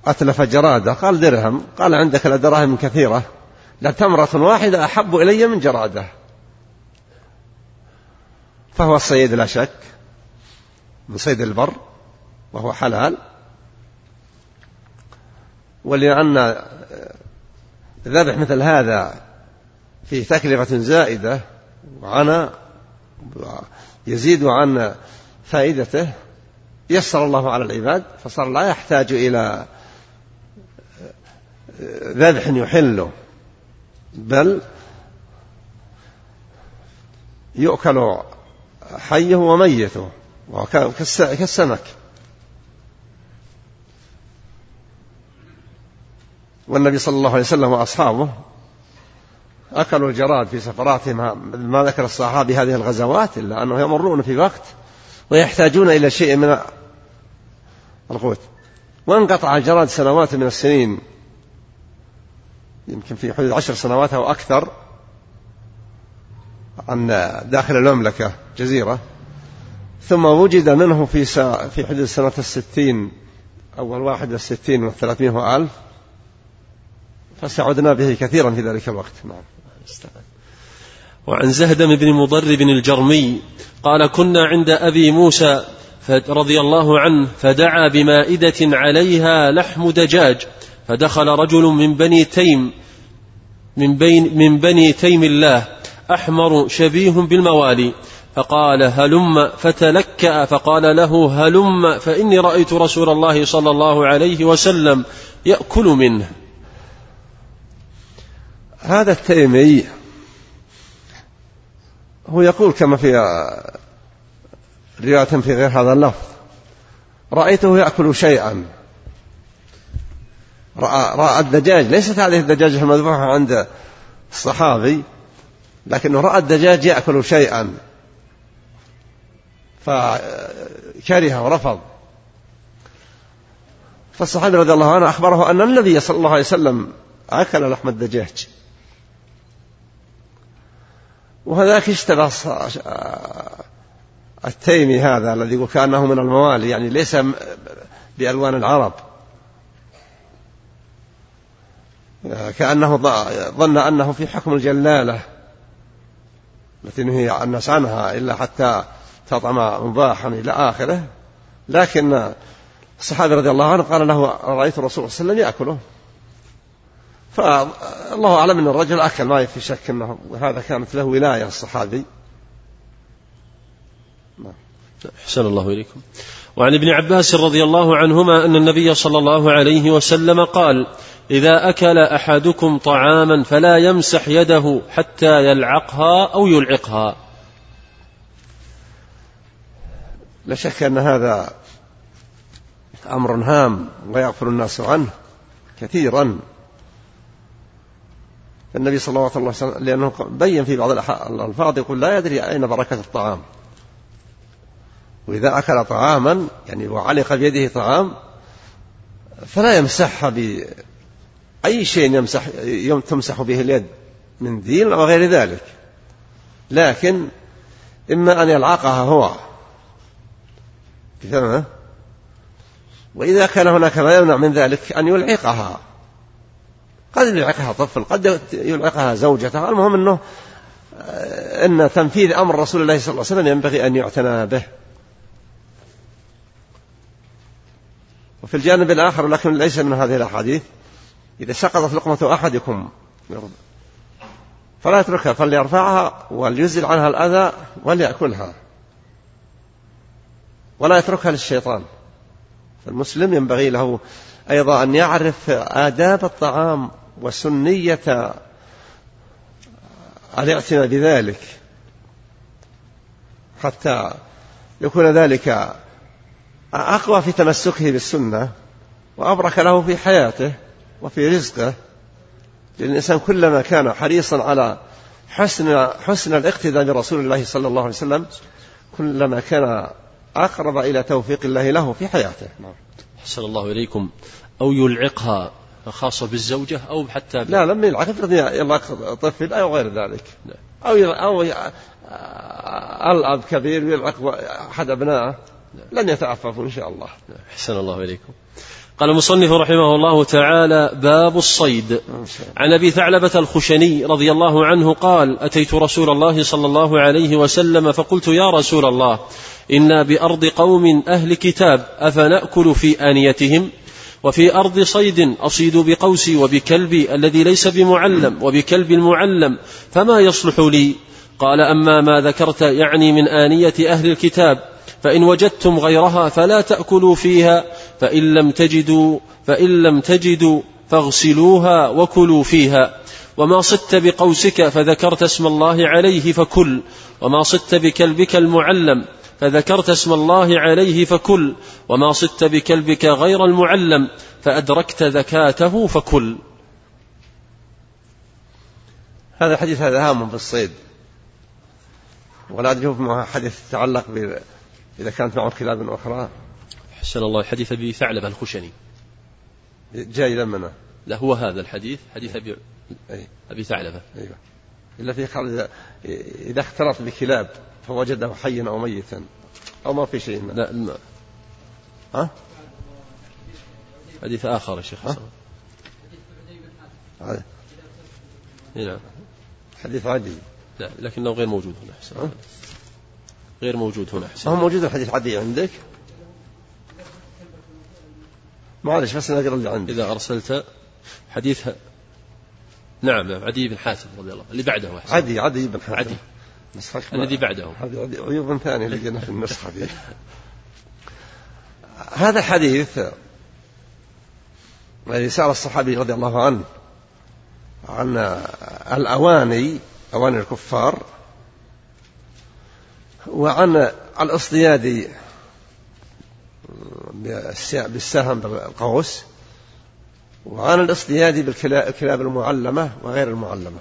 أتلف جرادة؟ قال درهم. قال عندك لدراهم كثيرة لتمرة واحدة أحب إلي من جرادة. فهو الصيد لا شك من صيد البر وهو حلال. ولأن ذبح مثل هذا فيه تكلفة زائدة وعنا يزيد عن فائدته يسر الله على العباد فصار لا يحتاج إلى ذبح يحله بل يؤكل حيه وميته كالسمك. والنبي صلى الله عليه وسلم وأصحابه أكلوا الجراد في سفراتهم. ما ذكر الصحابي هذه الغزوات إلا أنه يمرون في وقت ويحتاجون إلى شيء من القوت. وانقطع الجراد سنوات من السنين يمكن في حدود عشر سنوات أو أكثر عن داخل المملكة جزيرة. ثم وجد منه في في حدود سنة الستين أول واحد والستين والثلاثمائة وألف فسعدنا به كثيرا في ذلك الوقت. نعم. وعن زهدم بن مضرب الجرمي قال كنا عند أبي موسى رضي الله عنه فدعا بمائدة عليها لحم دجاج فدخل رجل من بني تيم من بين من بني تيم الله أحمر شبيه بالموالي فقال هلم فتلكأ فقال له هلم فإني رأيت رسول الله صلى الله عليه وسلم يأكل منه. هذا التيمي هو يقول كما في رواية في غير هذا اللفظ رأيته يأكل شيئا. رأى, رأى الدجاج ليست هذه الدجاجة المذبوحة عند الصحابي لكنه رأى الدجاج يأكل شيئا فكره ورفض. فالصحابي رضي الله عنه أخبره أن النبي صلى الله عليه وسلم أكل لحم الدجاج. وهذاك اشتبه التيمي هذا الذي يقول كأنه من الموالي يعني ليس بألوان العرب. كأنه ظن أنه في حكم الجلالة التي نهي الناس عنها إلا حتى تطعم مباحا إلى آخره. لكن الصحابي رضي الله عنه قال له رأيت الرسول صلى الله عليه وسلم يأكله. فالله أعلم أن الرجل أكل ما في شك أنه هذا كانت له ولاية الصحابي. أحسن الله إليكم. وعن ابن عباس رضي الله عنهما أن النبي صلى الله عليه وسلم قال إذا أكل أحدكم طعاما فلا يمسح يده حتى يلعقها أو يلعقها. لا شك أن هذا أمر هام ويغفل الناس عنه كثيرا. النبي صلى الله عليه وسلم لأنه بين في بعض الألفاظ يقول لا يدري أين بركة الطعام. وإذا أكل طعاما يعني وعلق بيده طعام فلا يمسحها بأي شيء يمسح تمسح به اليد من دين أو غير ذلك. لكن إما أن يلعقها هو. بفمه وإذا كان هناك ما يمنع من ذلك أن يلعقها. قد يلعقها طفل قد يلعقها زوجته المهم أنه أن تنفيذ أمر رسول الله صلى الله عليه وسلم ينبغي أن يعتنى به. وفي الجانب الآخر لكن ليس من هذه الأحاديث إذا سقطت لقمة أحدكم فلا يتركها فليرفعها وليزل عنها الأذى وليأكلها. ولا يتركها للشيطان. فالمسلم ينبغي له أيضا أن يعرف آداب الطعام. وسنية الاعتناء بذلك. حتى يكون ذلك أقوى في تمسكه بالسنة وأبرك له في حياته وفي رزقه. لأن الإنسان كلما كان حريصا على حسن حسن الاقتداء برسول الله صلى الله عليه وسلم كلما كان أقرب إلى توفيق الله له في حياته. أحسن الله إليكم. أو يلعقها خاصة بالزوجة أو حتى لا لم يلعق افرض يلعق طفل أو غير ذلك. أو أو الأب كبير يلعق أحد أبنائه. لن يتعففوا إن شاء الله. أحسن الله إليكم. قال المصنف رحمه الله تعالى باب الصيد. عن أبي ثعلبة الخشني رضي الله عنه قال أتيت رسول الله صلى الله عليه وسلم فقلت يا رسول الله إنا بأرض قوم أهل كتاب أفنأكل في آنيتهم؟ وفي أرض صيد أصيد بقوسي وبكلبي الذي ليس بمعلم وبكلب المعلم فما يصلح لي؟ قال أما ما ذكرت يعني من آنية أهل الكتاب فإن وجدتم غيرها فلا تأكلوا فيها فإن لم تجدوا فإن لم تجدوا فاغسلوها وكلوا فيها. وما صدت بقوسك فذكرت اسم الله عليه فكل وما صدت بكلبك المعلم فذكرت اسم الله عليه فكل وما صدت بكلبك غير المعلم فأدركت ذكاته فكل. هذا الحديث هذا هام بالصيد ولا أدري حديث يتعلق إذا كانت معه كلاب أخرى. حسن الله حديث أبي ثعلبة الخشني. جاي لمنا لا هو هذا الحديث حديث أبي أي. أبي ثعلبة. أيوة. إلا في قال إذا اختلط بكلاب فوجده حيا أو ميتا أو ما في شيء لا الم... ها؟ حديث آخر يا شيخ حسن. نعم. حديث عادي. لا لكنه غير موجود هنا حسن. غير موجود هنا حسين هو موجود الحديث عدي عندك؟ معلش بس نقرا اللي عندي إذا أرسلت حديث نعم نعم. عدي بن حاتم رضي الله اللي بعده أحسن. عدي عدي بن حاتم. عدي. نسخة الذي بعده. هذه عيوب ثانية لقينا في النسخة دي. هذا الحديث الذي سأل الصحابي رضي الله عنه عن الأواني أواني الكفار وعن الاصطياد بالسهم بالقوس. وعن الاصطياد بالكلاب المعلمة وغير المعلمة.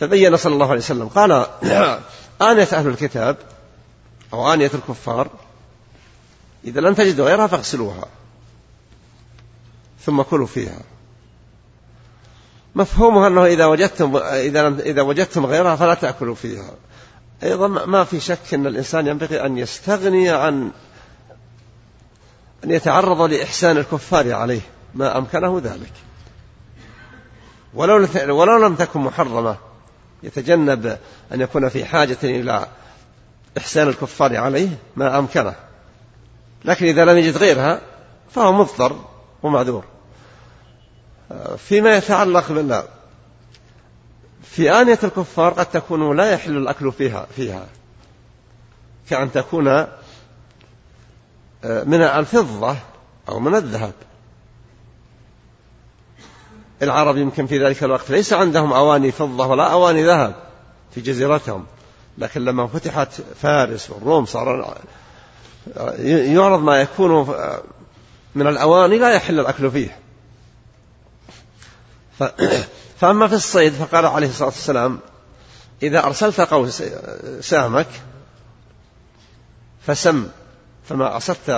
فبين صلى الله عليه وسلم قال *clears throat* آنية أهل الكتاب أو آنية الكفار إذا لم تجدوا غيرها فاغسلوها ثم كلوا فيها. مفهومها أنه إذا وجدتم إذا إذا وجدتم غيرها فلا تأكلوا فيها. أيضا ما في شك أن الإنسان ينبغي أن يستغني عن أن يتعرض لإحسان الكفار عليه. ما أمكنه ذلك. ولو ولو لم تكن محرمة يتجنب أن يكون في حاجة إلى إحسان الكفار عليه ما أمكنه. لكن إذا لم يجد غيرها فهو مضطر ومعذور. فيما يتعلق بالله في آنية الكفار قد تكون لا يحل الأكل فيها فيها. كأن تكون آه، من الفضة أو من الذهب. العرب يمكن في ذلك الوقت ليس عندهم أواني فضة ولا أواني ذهب في جزيرتهم لكن لما فتحت فارس والروم صار يعرض ما يكون من الأواني لا يحل الأكل فيه. *coughs* فأما في الصيد فقال عليه الصلاة والسلام إذا أرسلت قوس سامك فسم فما أصدت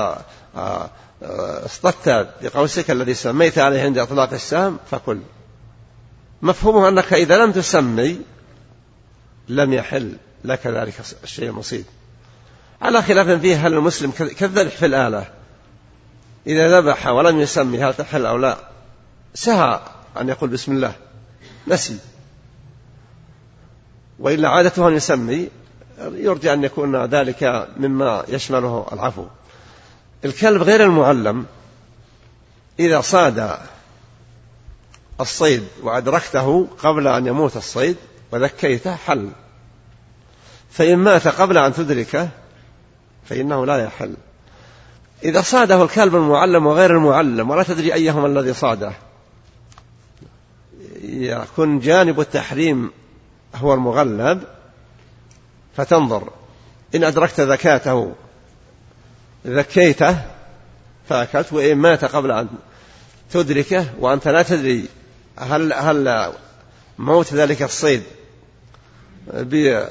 آه، اصطدت بقوسك الذي سميت عليه عند إطلاق السهم فكل مفهومه أنك إذا لم تسمي لم يحل لك ذلك الشيء المصيب. على خلاف فيه هل المسلم كالذبح في الآلة؟ إذا ذبح ولم يسمي هل تحل أو لا؟ سهى أن يقول بسم الله. نسي. وإلا عادته أن يسمي يرجى أن يكون ذلك مما يشمله العفو. الكلب غير المعلم إذا صاد الصيد وأدركته قبل أن يموت الصيد وذكيته حل. فإن مات قبل أن تدركه فإنه لا يحل. إذا صاده الكلب المعلم وغير المعلم ولا تدري أيهما الذي صاده. يكون جانب التحريم هو المغلب فتنظر. إن أدركت ذكاته ذكيته فأكلت وإن مات قبل أن تدركه وأنت لا تدري هل هل موت ذلك الصيد بفعل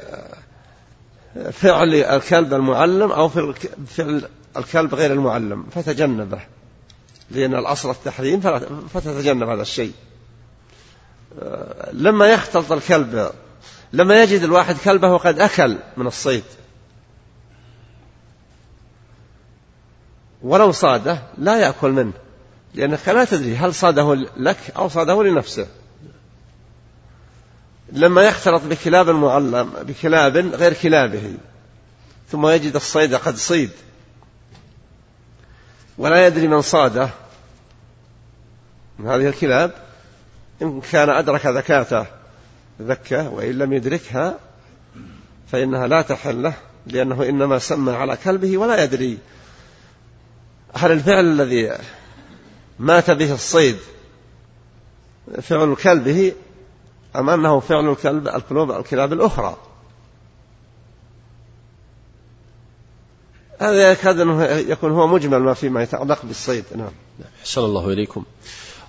الكلب المعلم أو في فعل الكلب غير المعلم فتجنبه. لأن الأصل التحريم فتتجنب هذا الشيء. لما يختلط الكلب لما يجد الواحد كلبه قد أكل من الصيد ولو صاده لا يأكل منه لأنك لا تدري هل صاده لك أو صاده لنفسه. لما يختلط بكلاب معلم بكلاب غير كلابه ثم يجد الصيد قد صيد ولا يدري من صاده من هذه الكلاب إن كان أدرك ذكاته ذكه وإن لم يدركها فإنها لا تحل له لأنه إنما سمى على كلبه ولا يدري هل الفعل الذي مات به الصيد. فعل كلبه أم أنه فعل الكلب الكلوب الكلاب الأخرى. هذا يكاد أنه يكون هو مجمل ما فيما يتعلق بالصيد. نعم. أحسن الله إليكم.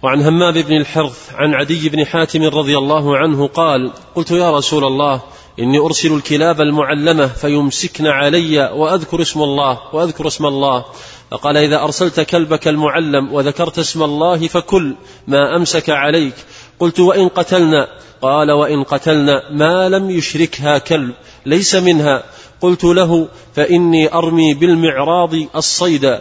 وعن همام بن الحرث عن عدي بن حاتم رضي الله عنه قال قلت يا رسول الله إني أرسل الكلاب المعلمة فيمسكن علي وأذكر اسم الله وأذكر اسم الله. فقال إذا أرسلت كلبك المعلم وذكرت اسم الله فكل ما أمسك عليك. قلت وإن قتلنا؟ قال وإن قتلنا ما لم يشركها كلب ليس منها. قلت له فإني أرمي بالمعراض الصيد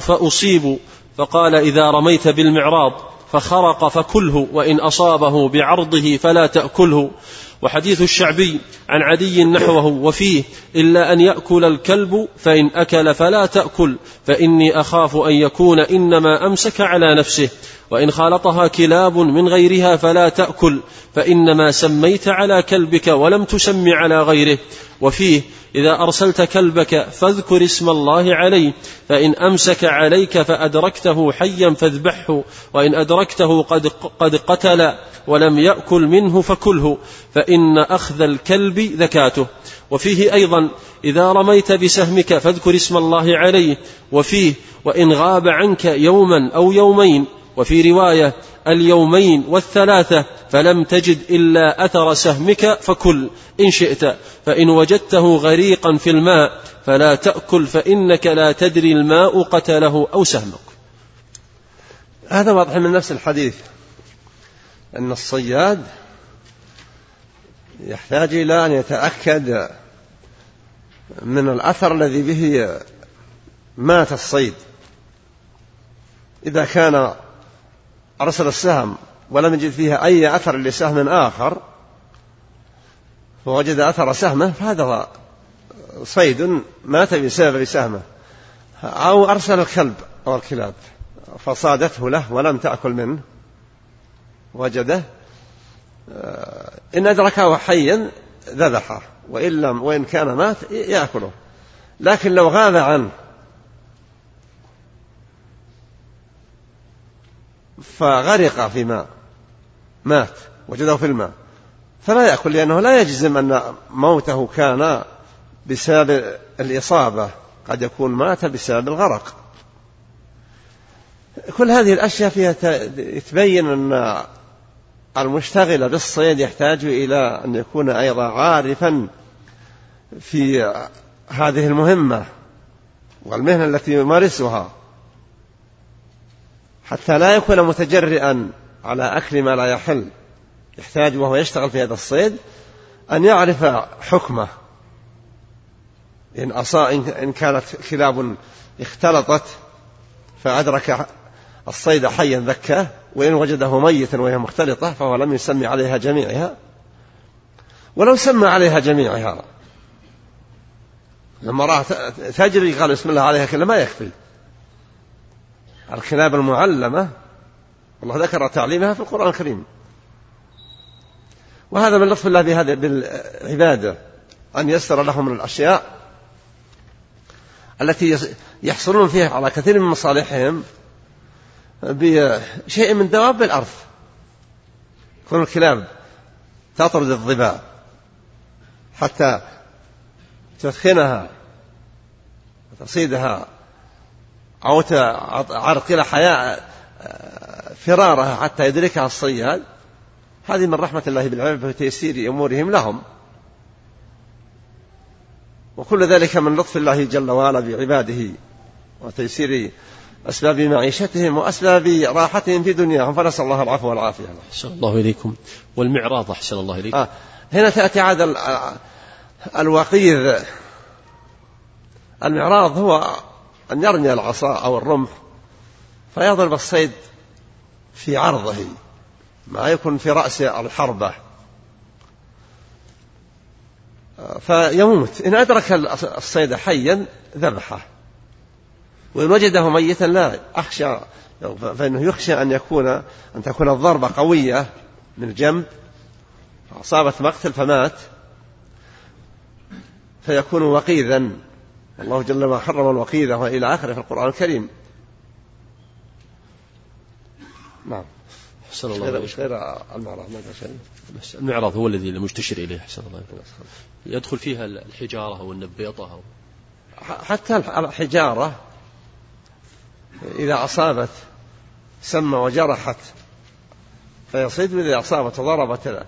فأصيب. فقال إذا رميت بالمعراض فخرق فكله وإن أصابه بعرضه فلا تأكله. وحديث الشعبي عن عدي نحوه وفيه إلا أن يأكل الكلب فإن أكل فلا تأكل فإني أخاف أن يكون إنما أمسك على نفسه وإن خالطها كلاب من غيرها فلا تأكل فإنما سميت على كلبك ولم تسم على غيره وفيه إذا أرسلت كلبك فاذكر اسم الله عليه فإن أمسك عليك فأدركته حيا فاذبحه وإن أدركته قد, قد قتل ولم يأكل منه فكله فإن أخذ الكلب ذكاته. وفيه أيضا إذا رميت بسهمك فاذكر اسم الله عليه وفيه وإن غاب عنك يوما أو يومين. وفي رواية اليومين والثلاثة فلم تجد إلا أثر سهمك فكل. إن شئت فإن وجدته غريقا في الماء فلا تأكل فإنك لا تدري الماء قتله أو سهمك. هذا واضح من نفس الحديث أن الصياد يحتاج إلى أن يتأكد من الأثر الذي به مات الصيد. إذا كان أرسل السهم ولم يجد فيها أي أثر لسهم آخر فوجد أثر سهمه فهذا صيد مات بسبب سهمه. أو أرسل الكلب أو الكلاب فصادته له ولم تأكل منه وجده إن أدركه حيا ذبحه وإن لم وإن كان مات يأكله. لكن لو غاب عنه فغرق في ماء مات وجده في الماء. فلا يأكل لأنه لا يجزم أن موته كان بسبب الإصابة. قد يكون مات بسبب الغرق. كل هذه الأشياء فيها تبين أن المشتغل بالصيد يحتاج إلى أن يكون أيضا عارفا في هذه المهمة والمهنة التي يمارسها. حتى لا يكون متجرئا على أكل ما لا يحل يحتاج وهو يشتغل في هذا الصيد أن يعرف حكمه. إن أصا إن كانت كلاب اختلطت فأدرك الصيد حيا ذكاه وإن وجده ميتا وهي مختلطة فهو لم يسمي عليها جميعها. ولو سمى عليها جميعها لما رأى تجري قال بسم الله عليها كلا ما يكفي. الكلاب المعلمة الله ذكر تعليمها في القرآن الكريم. وهذا من لطف الله بهذا بالعبادة أن يسر لهم الأشياء التي يحصلون فيها على كثير من مصالحهم بشيء من دواب الأرض. كون الكلاب تطرد الظباء حتى تثخنها وتصيدها أو تعرقل حياة فرارها حتى يدركها الصياد هذه من رحمة الله بالعباد في تيسير أمورهم لهم. وكل ذلك من لطف الله جل وعلا بعباده وتيسير أسباب معيشتهم وأسباب راحتهم في دنياهم. فنسأل الله العفو والعافية. أحسن الله إليكم. والمعراض أحسن الله إليكم. آه هنا تأتي عاد الوقيذ. المعراض هو أن يرمي العصا أو الرمح فيضرب الصيد في عرضه ما يكون في رأس الحربة. فيموت. إن أدرك الصيد حيا ذبحه. وإن وجده ميتا لا أخشى فإنه يخشى أن يكون أن تكون الضربة قوية من الجنب. أصابت مقتل فمات. فيكون وقيذا الله جل وعلا حرم الوقيذة وإلى آخره في القرآن الكريم. نعم. أحسن الله غير, غير المعراض شيء. المعراض هو الذي المشتشر إليه أحسن الله يدخل فيها الحجارة أو النبيطة أو حتى الحجارة إذا أصابت سم وجرحت فيصيد وإذا أصابت وضربت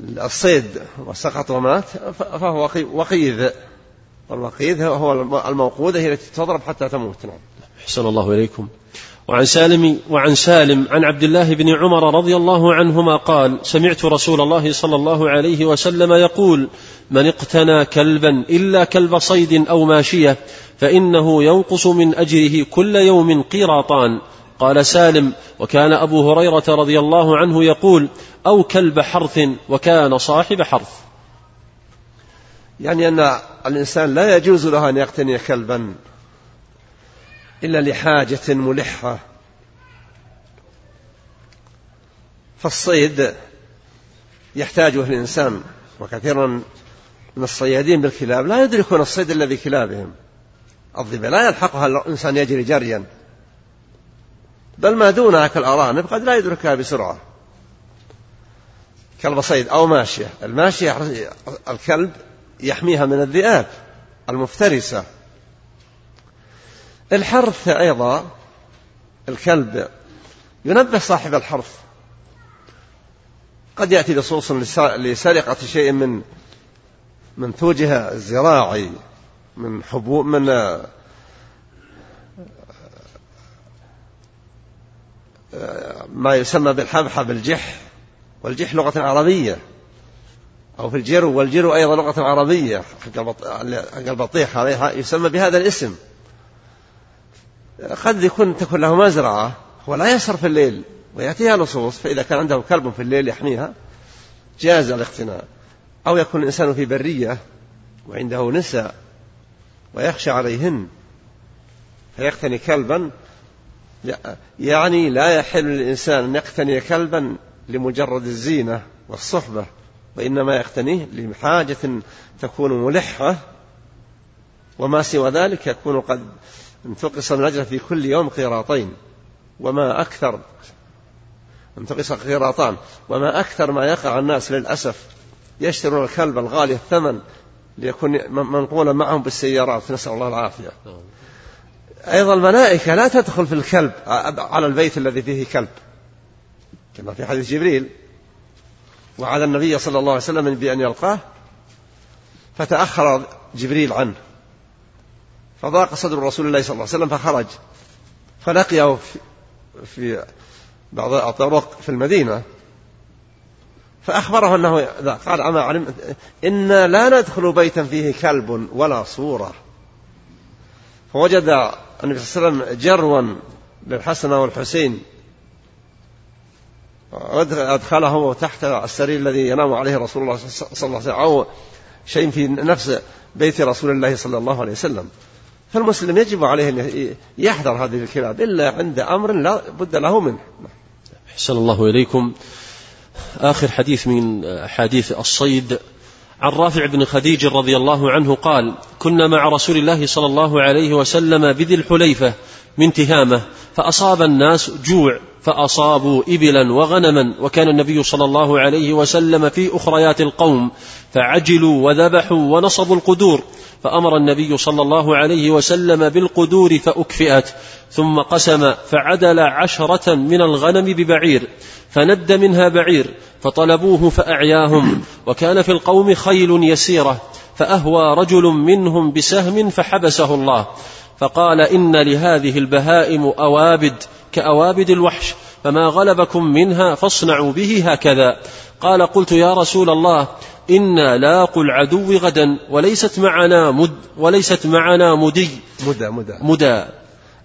الصيد وسقط ومات فهو وقيذ. والوقيذ هو الموقوذ هي التي تضرب حتى تموت. نعم. أحسن الله إليكم. وعن سالم وعن سالم عن عبد الله بن عمر رضي الله عنهما قال سمعت رسول الله صلى الله عليه وسلم يقول من اقتنى كلبا إلا كلب صيد أو ماشية فإنه ينقص من أجره كل يوم قيراطان. قال سالم وكان أبو هريرة رضي الله عنه يقول أو كلب حرث وكان صاحب حرث. يعني أن الإنسان لا يجوز له أن يقتني كلبا إلا لحاجة ملحة. فالصيد يحتاجه الإنسان وكثيرا من الصيادين بالكلاب لا يدركون الصيد إلا بكلابهم. الظبا لا يلحقها الإنسان يجري جريا. بل ما دونها كالأرانب قد لا يدركها بسرعة. كلب صيد أو ماشية. الماشية الكلب يحميها من الذئاب المفترسة. الحرث أيضا الكلب ينبه صاحب الحرث. قد يأتي لصوص لسرقة شيء من منتوجها الزراعي من حبوب من ما يسمى بالحبحب الجح والجح لغة عربية. أو في الجرو والجرو أيضا لغة عربية حق البطيخ عليها يسمى بهذا الاسم. قد يكون تكون له مزرعة ولا يسر في الليل ويأتيها لصوص فإذا كان عنده كلب في الليل يحميها جاز الاقتناء. أو يكون الإنسان في برية وعنده نساء ويخشى عليهن فيقتني كلبا يعني لا يحل للإنسان أن يقتني كلبا لمجرد الزينة والصحبة. وإنما يقتنيه لحاجة تكون ملحة وما سوى ذلك يكون قد انتقص من أجله في كل يوم قيراطين وما أكثر انتقص قيراطان وما أكثر ما يقع الناس للأسف يشترون الكلب الغالي الثمن ليكون منقولا معهم بالسيارات. نسأل الله العافية. أيضا الملائكة لا تدخل في الكلب على البيت الذي فيه كلب كما في حديث جبريل. وعلى النبي صلى الله عليه وسلم بأن يلقاه فتأخر جبريل عنه. فضاق صدر رسول الله صلى الله عليه وسلم فخرج. فلقيه في, بعض الطرق في المدينة. فأخبره أنه قال أما علمت إنا لا ندخل بيتا فيه كلب ولا صورة. فوجد النبي صلى الله عليه وسلم جروا للحسن والحسين. أدخله تحت السرير الذي ينام عليه رسول الله صلى الله عليه وسلم. أو شيء في نفس بيت رسول الله صلى الله عليه وسلم. فالمسلم يجب عليه أن يحذر هذه الكلاب. إلا عند أمر لا بد له منه. أحسن الله إليكم. آخر حديث من حديث الصيد. عن رافع بن خديج رضي الله عنه قال كنا مع رسول الله صلى الله عليه وسلم بذي الحليفة من تهامة فأصاب الناس جوع فأصابوا إبلا وغنما وكان النبي صلى الله عليه وسلم في أخريات القوم فعجلوا وذبحوا ونصبوا القدور فأمر النبي صلى الله عليه وسلم بالقدور فأكفئت ثم قسم فعدل عشرة من الغنم ببعير فند منها بعير فطلبوه فأعياهم وكان في القوم خيل يسيرة فأهوى رجل منهم بسهم فحبسه الله فقال إن لهذه البهائم أوابد كأوابد الوحش فما غلبكم منها فاصنعوا به هكذا. قال قلت يا رسول الله إنا لاقوا العدو غدا وليست معنا مد وليست معنا مدي. مدى مدى. مدى.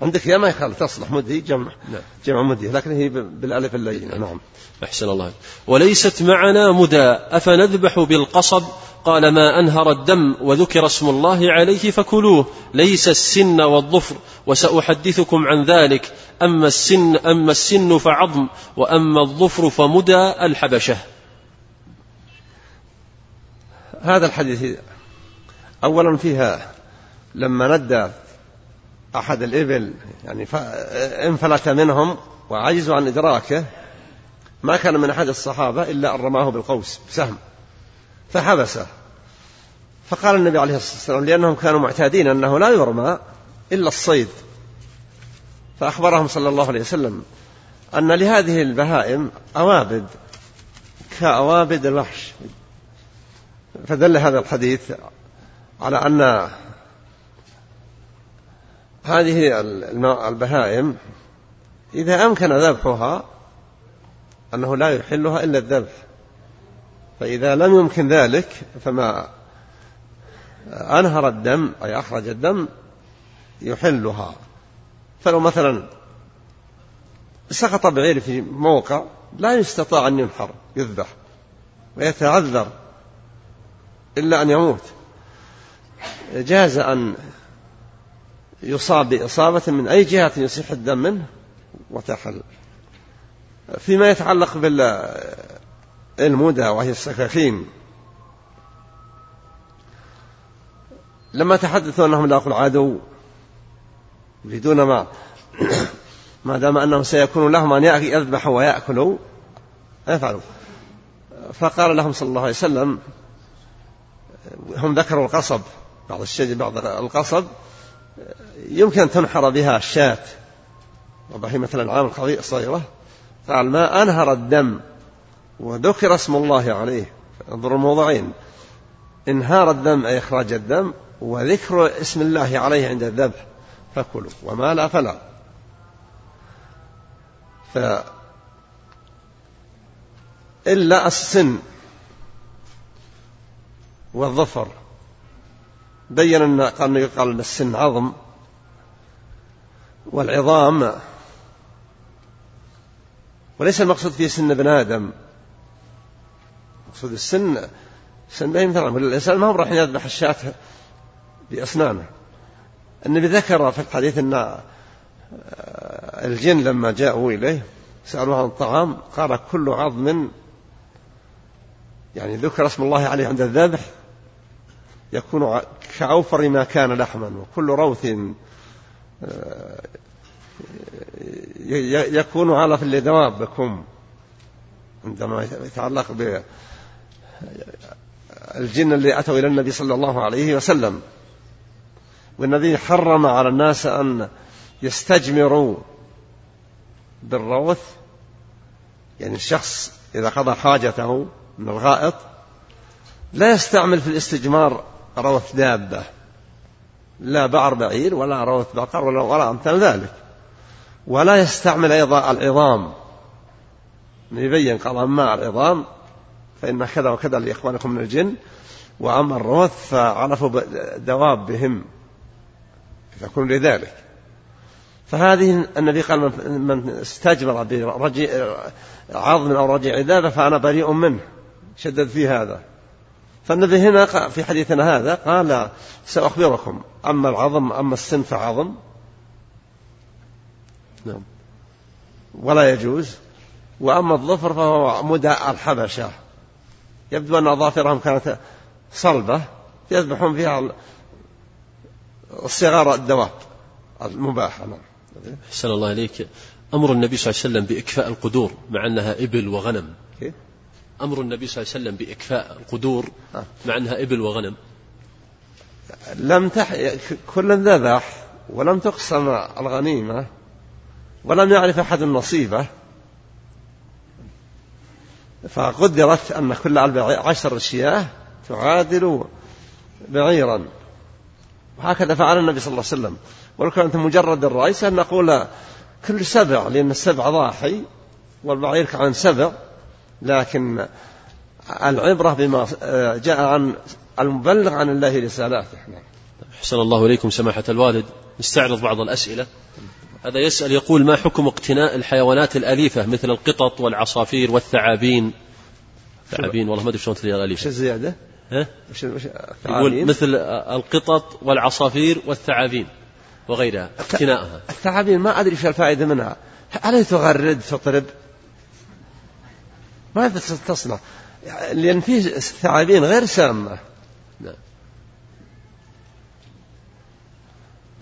عندك يا ما يخالف تصلح مدي جمع نعم. جمع مدي. لكن هي بالألف اللينة نعم. أحسن الله. وليست معنا مدى أفنذبح بالقصب؟ قال ما أنهر الدم وذكر اسم الله عليه فكلوه. ليس السن والظفر وسأحدثكم عن ذلك. أما السن أما السن فعظم وأما الظفر فمدى الحبشة. هذا الحديث أولا فيها لما ندى أحد الإبل يعني انفلت منهم وعجزوا عن إدراكه ما كان من أحد الصحابة إلا أن رماه بالقوس بسهم فحبسه. فقال النبي عليه الصلاة والسلام لأنهم كانوا معتادين أنه لا يرمى إلا الصيد. فأخبرهم صلى الله عليه وسلم أن لهذه البهائم أوابد كأوابد الوحش. فدل هذا الحديث على أن هذه البهائم إذا أمكن ذبحها أنه لا يحلها إلا الذبح. فإذا لم يمكن ذلك فما أنهر الدم أي أخرج الدم يحلها. فلو مثلا سقط بعير في موقع لا يستطاع أن ينحر يذبح ويتعذر إلا أن يموت. جاز أن يصاب بإصابة من أي جهة يصيح الدم منه وتحل فيما يتعلق بالمدى وهي السكاكين. لما تحدثوا أنهم لاقوا العدو يريدون ما ما دام أنهم سيكون لهم أن يذبحوا ويأكلوا يفعلوا. فقال لهم صلى الله عليه وسلم هم ذكروا القصب بعض الشيء بعض القصب يمكن أن تنحر بها الشاة. وبهيمة الأنعام الصغيرة قال ما أنهر الدم وذكر اسم الله عليه. انظروا الموضعين. إنهار الدم أي إخراج الدم وذكر اسم الله عليه عند الذبح فكلوا وما لا فلا. ف إلا السن والظفر. بين أن قال يقال أن السن عظم. والعظام. وليس المقصود فيه سن ابن آدم. مقصود السن سن بين مثلا الإنسان ما هو راح يذبح الشاة بأسنانه النبي ذكر في الحديث أن الجن لما جاءوا إليه سألوه عن الطعام قال كل عظم يعني ذكر اسم الله عليه عند الذبح يكون كأوفر ما كان لحما وكل روث آه، يكون على في دوابكم عندما يتعلق بالجن اللي أتوا إلى النبي صلى الله عليه وسلم. والنبي حرم على الناس أن يستجمروا بالروث. يعني الشخص إذا قضى حاجته من الغائط لا يستعمل في الاستجمار روث دابة. لا بعر بعير ولا روث بقر ولا, ولا أمثال ذلك. ولا يستعمل أيضا العظام. يبين قال أما العظام فإن كذا وكذا لإخوانكم من الجن. وأما الروث فعرفوا دوابهم يكون لذلك. فهذه النبي قال من استجمر برجيع عظم أو رجيع عذابة فأنا بريء منه. شدد في هذا. فالنبي هنا في حديثنا هذا قال سأخبركم. أما العظم أما السن فعظم. نعم. ولا يجوز. وأما الظفر فهو مدى الحبشة. يبدو أن أظافرهم كانت صلبة يذبحون فيها الصغار الدواب المباحة. نعم. أحسن الله إليك. أمر النبي صلى الله عليه وسلم بإكفاء القدور مع أنها إبل وغنم؟ أمر النبي صلى الله عليه وسلم بإكفاء القدور آه. مع أنها إبل وغنم. لم تح... كل ذبح ولم تقسم الغنيمة ولم يعرف أحد نصيبه فقدرت أن كل عشر شياه تعادل بعيرا. وهكذا فعل النبي صلى الله عليه وسلم. ولو كانت مجرد الرأي أن نقول كل سبع لأن السبع ضاحي والبعير كان سبع. لكن العبرة بما جاء عن المبلغ عن الله رسالاته أحسن الله إليكم سماحة الوالد. نستعرض بعض الأسئلة. هذا يسأل يقول ما حكم اقتناء الحيوانات الأليفة مثل القطط والعصافير والثعابين؟ ثعابين والله ما أدري شلون تلي الأليفة. الزيادة؟ ها؟ يقول مثل القطط والعصافير والثعابين وغيرها اقتناءها. الثعابين ما أدري إيش الفائدة منها. هل تغرد تطرب ماذا تصنع. لأن في ثعابين غير سامة.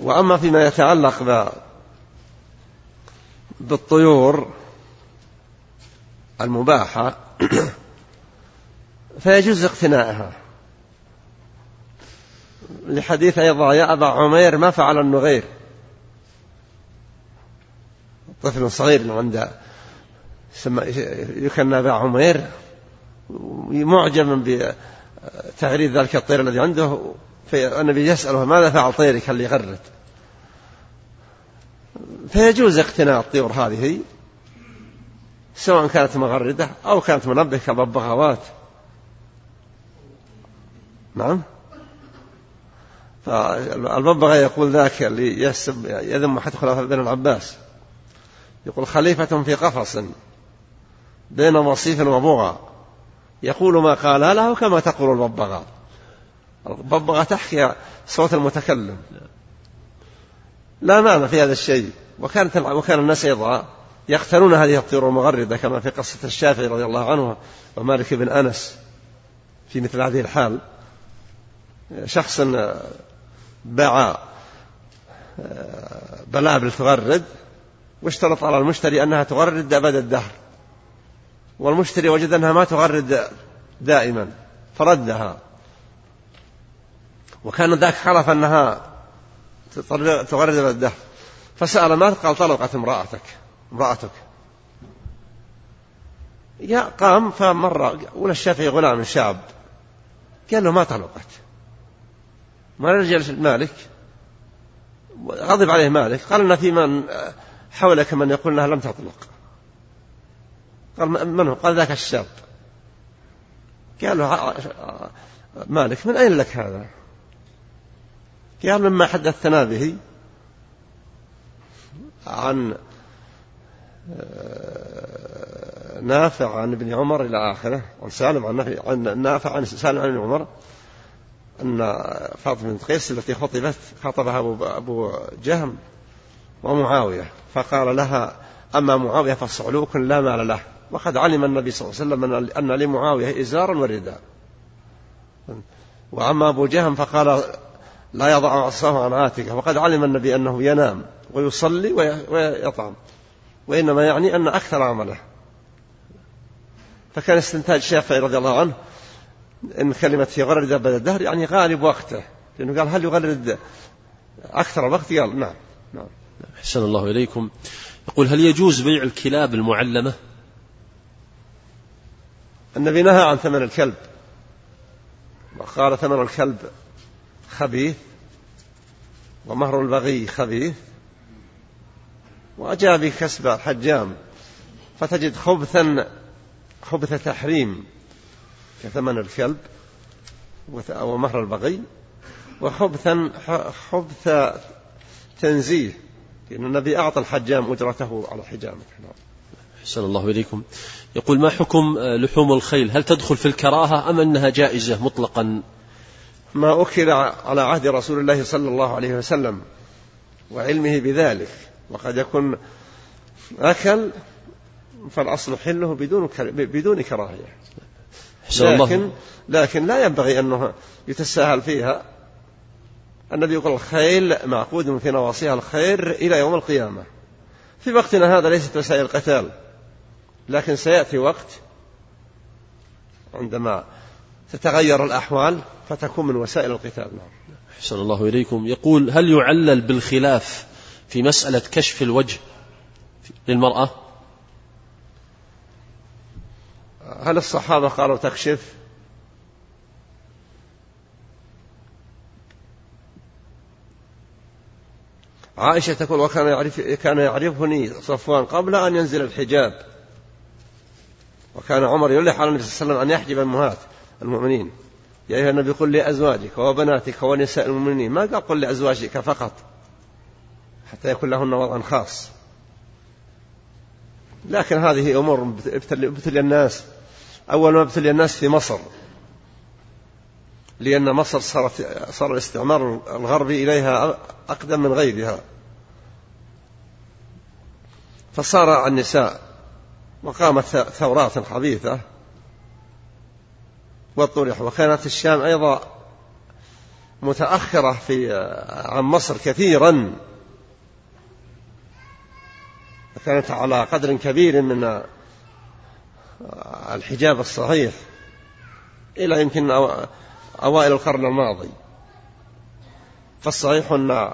وأما فيما يتعلق بالطيور المباحة *clears throat* فيجوز اقتناءها لحديث أيضا يا أبا عمير ما فعل النغير. طفل صغير عند يكنى أبا عمير معجبا بتغريد ذلك الطير الذي عنده. فالنبي يسأله ماذا فعل طيرك اللي غرد فيجوز اقتناء الطيور هذه سواء كانت مغردة أو كانت منبه كببغاوات نعم. فالببغاء يقول ذاك اللي يسب يذم حتى خلافة بن العباس. يقول خليفة في قفص بين وصيف وبغى يقول ما قال له كما تقول الببغاء الببغاء تحكي صوت المتكلم. لا معنى في هذا الشيء. وكانت وكان الناس أيضا يقتلون هذه الطيور المغردة كما في قصة الشافعي رضي الله عنه ومالك بن أنس في مثل هذه الحال. شخص باع بلابل تغرد واشترط على المشتري أنها تغرد أبد الدهر. والمشتري وجد أنها ما تغرد دائما فردها. وكان ذاك حلف أنها تغرد الدهر. فسأل مات قال طلقت امرأتك امرأتك. يا قام فمر ولا الشافعي غلام شاب. قال له ما طلقت. ما رجع المالك غضب عليه مالك. قال إن في من حولك من يقول إنها لم تطلق. قال من هو؟ قال ذاك الشاب. قال له مالك من أين لك هذا؟ قال مما حدثتنا به عن آه، نافع عن ابن عمر إلى آخره عن سالم عن, عن نافع عن سالم عن ابن عمر أن فاطمة بنت قيس التي خطبت خطبها أبو, أبو جهم ومعاوية فقال لها أما معاوية فصعلوك لا مال له. وقد علم النبي صلى الله عليه وسلم أن لمعاوية إزارا ورداء وأما أبو جهم فقال لا يضع عصاه عن عاتقه. وقد علم النبي أنه ينام ويصلي ويطعم. وإنما يعني أن أكثر عمله. فكان استنتاج الشافعي رضي الله عنه إن كلمة يغرد أبد الدهر يعني غالب وقته. لأنه قال هل يغرد أكثر وقت قال نعم. نعم. أحسن الله إليكم. يقول هل يجوز بيع الكلاب المعلمة؟ النبي نهى عن ثمن الكلب. وقال ثمن الكلب خبيث ومهر البغي خبيث وأجاء بكسب الحجام فتجد خبثا خبث تحريم كثمن الكلب ومهر البغي وخبثا خبث تنزيه لأن النبي أعطى الحجام أجرته على حجامه نعم. أحسن الله إليكم. يقول ما حكم لحوم الخيل؟ هل تدخل في الكراهة أم أنها جائزة مطلقا؟ ما أكل على عهد رسول الله صلى الله عليه وسلم وعلمه بذلك وقد يكون أكل فالأصل حله بدون بدون كراهية. لكن لكن لا ينبغي أنه يتساهل فيها. النبي يقول الخيل معقود في نواصيها الخير إلى يوم القيامة. في وقتنا هذا ليست وسائل قتال لكن سيأتي وقت عندما تتغير الأحوال فتكون من وسائل القتال. نعم. أحسن الله إليكم. يقول هل يعلل بالخلاف في مسألة كشف الوجه للمرأة؟ هل الصحابة قالوا تكشف؟ عائشة تقول وكان يعرف كان يعرفني صفوان قبل أن ينزل الحجاب. وكان عمر يلح على النبي صلى الله عليه وسلم أن يحجب أمهات المؤمنين. يا أيها النبي قل لأزواجك وبناتك ونساء المؤمنين ما قال قل لأزواجك فقط حتى يكون لهن وضع خاص. لكن هذه أمور ابتلي الناس. أول ما ابتلي الناس في مصر لأن مصر صارت صار الاستعمار الغربي إليها أقدم من غيرها. فصار النساء وقامت ثورات خبيثة. وطرح وكانت الشام أيضا متأخرة في عن مصر كثيرا. كانت على قدر كبير من الحجاب الصحيح إلى يمكن أوائل القرن الماضي. فالصحيح أن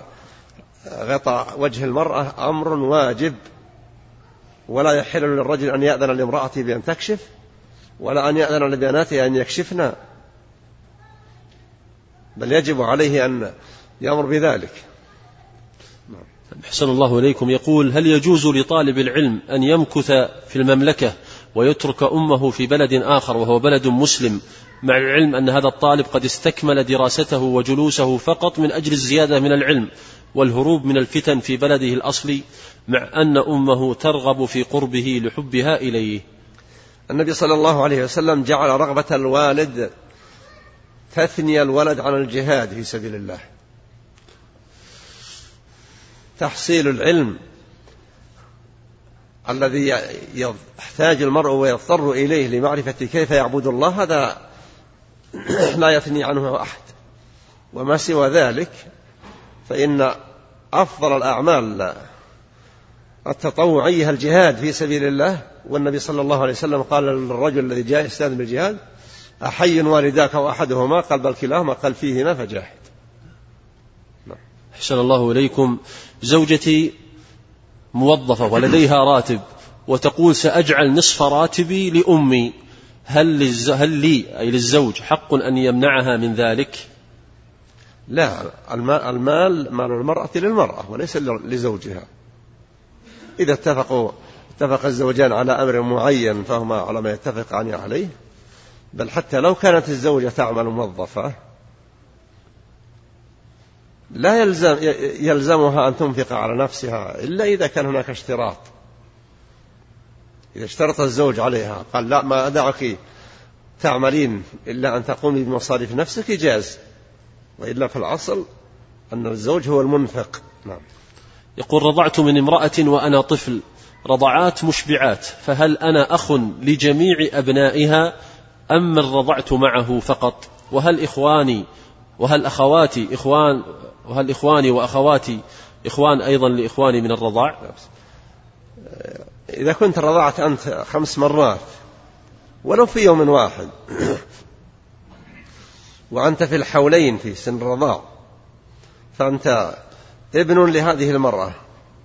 غطاء وجه المرأة أمر واجب ولا يحل للرجل أن يأذن لامرأته بأن تكشف. ولا أن يأذن لبناته أن يكشفن بل يجب عليه أن يأمر بذلك. أحسن الله إليكم. يقول هل يجوز لطالب العلم أن يمكث في المملكة ويترك أمه في بلد آخر وهو بلد مسلم مع العلم أن هذا الطالب قد استكمل دراسته وجلوسه فقط من أجل الزيادة من العلم والهروب من الفتن في بلده الأصلي مع أن أمه ترغب في قربه لحبها إليه؟ النبي صلى الله عليه وسلم جعل رغبة الوالد تثني الولد عن الجهاد في سبيل الله. تحصيل العلم الذي يحتاج المرء ويضطر إليه لمعرفة كيف يعبد الله هذا *clears throat* لا يثني عنه أحد. وما سوى ذلك فإن أفضل الأعمال التطوعية الجهاد في سبيل الله والنبي صلى الله عليه وسلم قال للرجل الذي جاء يستأذن بالجهاد أحي والداك وأحدهما؟ قال بل كلاهما قال فيهما فجاهد. نعم. أحسن الله إليكم. زوجتي موظفة ولديها راتب وتقول سأجعل نصف راتبي لأمي. هل, للز... هل لي أي للزوج حق أن يمنعها من ذلك؟ لا المال مال المرأة للمرأة وليس لزوجها. إذا اتفقوا اتفق الزوجان على أمر معين فهما على ما يتفقان عليه بل حتى لو كانت الزوجة تعمل موظفة لا يلزم يلزمها أن تنفق على نفسها إلا إذا كان هناك اشتراط. إذا اشترط الزوج عليها قال لا ما أدعك تعملين إلا أن تقومي بمصاريف نفسك جاز. وإلا في الأصل أن الزوج هو المنفق. نعم. يقول رضعت من امرأة وأنا طفل. رضعات مشبعات فهل أنا أخ لجميع أبنائها أم من رضعت معه فقط؟ وهل إخواني وهل أخواتي إخوان وهل إخواني وأخواتي إخوان أيضا لإخواني من الرضاع؟ إذا كنت رضعت أنت خمس مرات ولو في يوم واحد وأنت في الحولين في سن الرضاع فأنت ابن لهذه المرأة.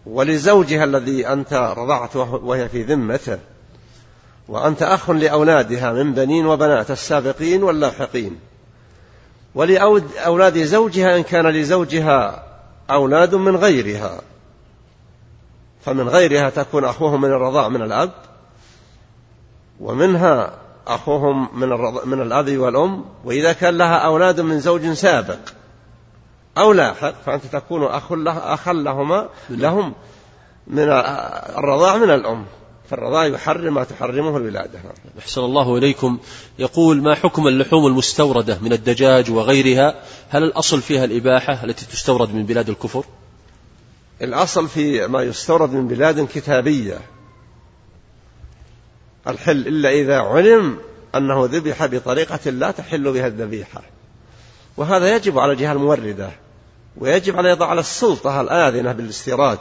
ولزوجها الذي أنت رضعت وهي في ذمته. وأنت أخ لأولادها من بنين وبنات السابقين واللاحقين. ولأولاد زوجها إن كان لزوجها أولاد من غيرها. فمن غيرها تكون أخوهم من الرضاع من الأب ومنها أخوهم من, من الأب والأم. وإذا كان لها أولاد من زوج سابق. أو لاحق فأنت تكون أخ له أخا لهما لهم من الرضاع من الأم. فالرضاع يحرم ما تحرمه الولادة. أحسن الله إليكم. يقول ما حكم اللحوم المستوردة من الدجاج وغيرها؟ هل الأصل فيها الإباحة التي تستورد من بلاد الكفر؟ الأصل في ما يستورد من بلاد كتابية. الحل إلا إذا علم أنه ذبح بطريقة لا تحل بها الذبيحة. وهذا يجب على الجهة الموردة. ويجب على يضع على السلطة الآذنة بالاستيراد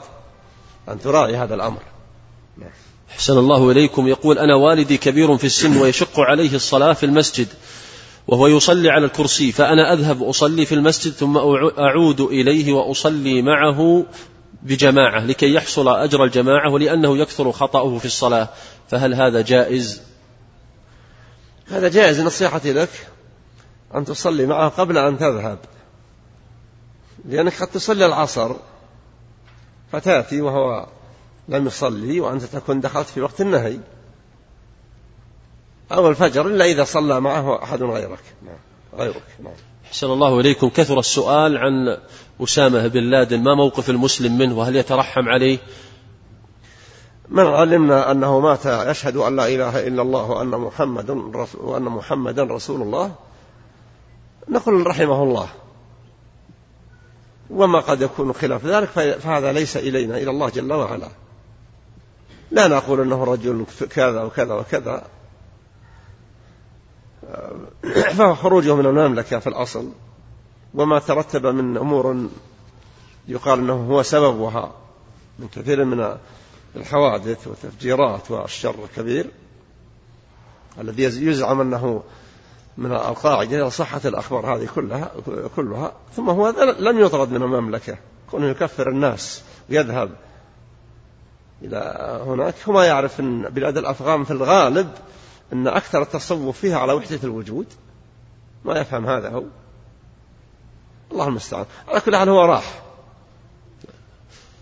أن تراعي هذا الأمر. أحسن الله إليكم. يقول أنا والدي كبير في السن ويشق عليه الصلاة في المسجد وهو يصلي على الكرسي فأنا أذهب أصلي في المسجد ثم أعود إليه وأصلي معه بجماعة لكي يحصل أجر الجماعة ولأنه يكثر خطأه في الصلاة. فهل هذا جائز؟ هذا جائز. نصيحتي لك أن تصلي معه قبل أن تذهب. لأنك قد تصلي العصر فتأتي وهو لم يصلي وأنت تكون دخلت في وقت النهي. أو الفجر إلا إذا صلى معه أحد غيرك. نعم غيرك نعم. أحسن الله إليكم. كثر السؤال عن أسامة بن لادن. ما موقف المسلم منه؟ وهل يترحم عليه؟ من علمنا أنه مات يشهد أن لا إله إلا الله وأن محمد وأن محمدا رسول الله نقول رحمه الله. وما قد يكون خلاف ذلك فهذا ليس إلينا إلى الله جل وعلا. لا نقول أنه رجل كذا وكذا وكذا. *clears throat* فهو خروجه من المملكة في الأصل وما ترتب من أمور يقال أنه هو سببها من كثير من الحوادث والتفجيرات والشر الكبير. الذي يزعم أنه من القاعدة صحة الأخبار هذه كلها كلها ثم هو لم يطرد من المملكة. كونه يكفر الناس ويذهب إلى هناك. هو ما يعرف أن بلاد الأفغان في الغالب أن أكثر التصوف فيها على وحدة الوجود. ما يفهم هذا هو. الله المستعان. على كل حال هو راح.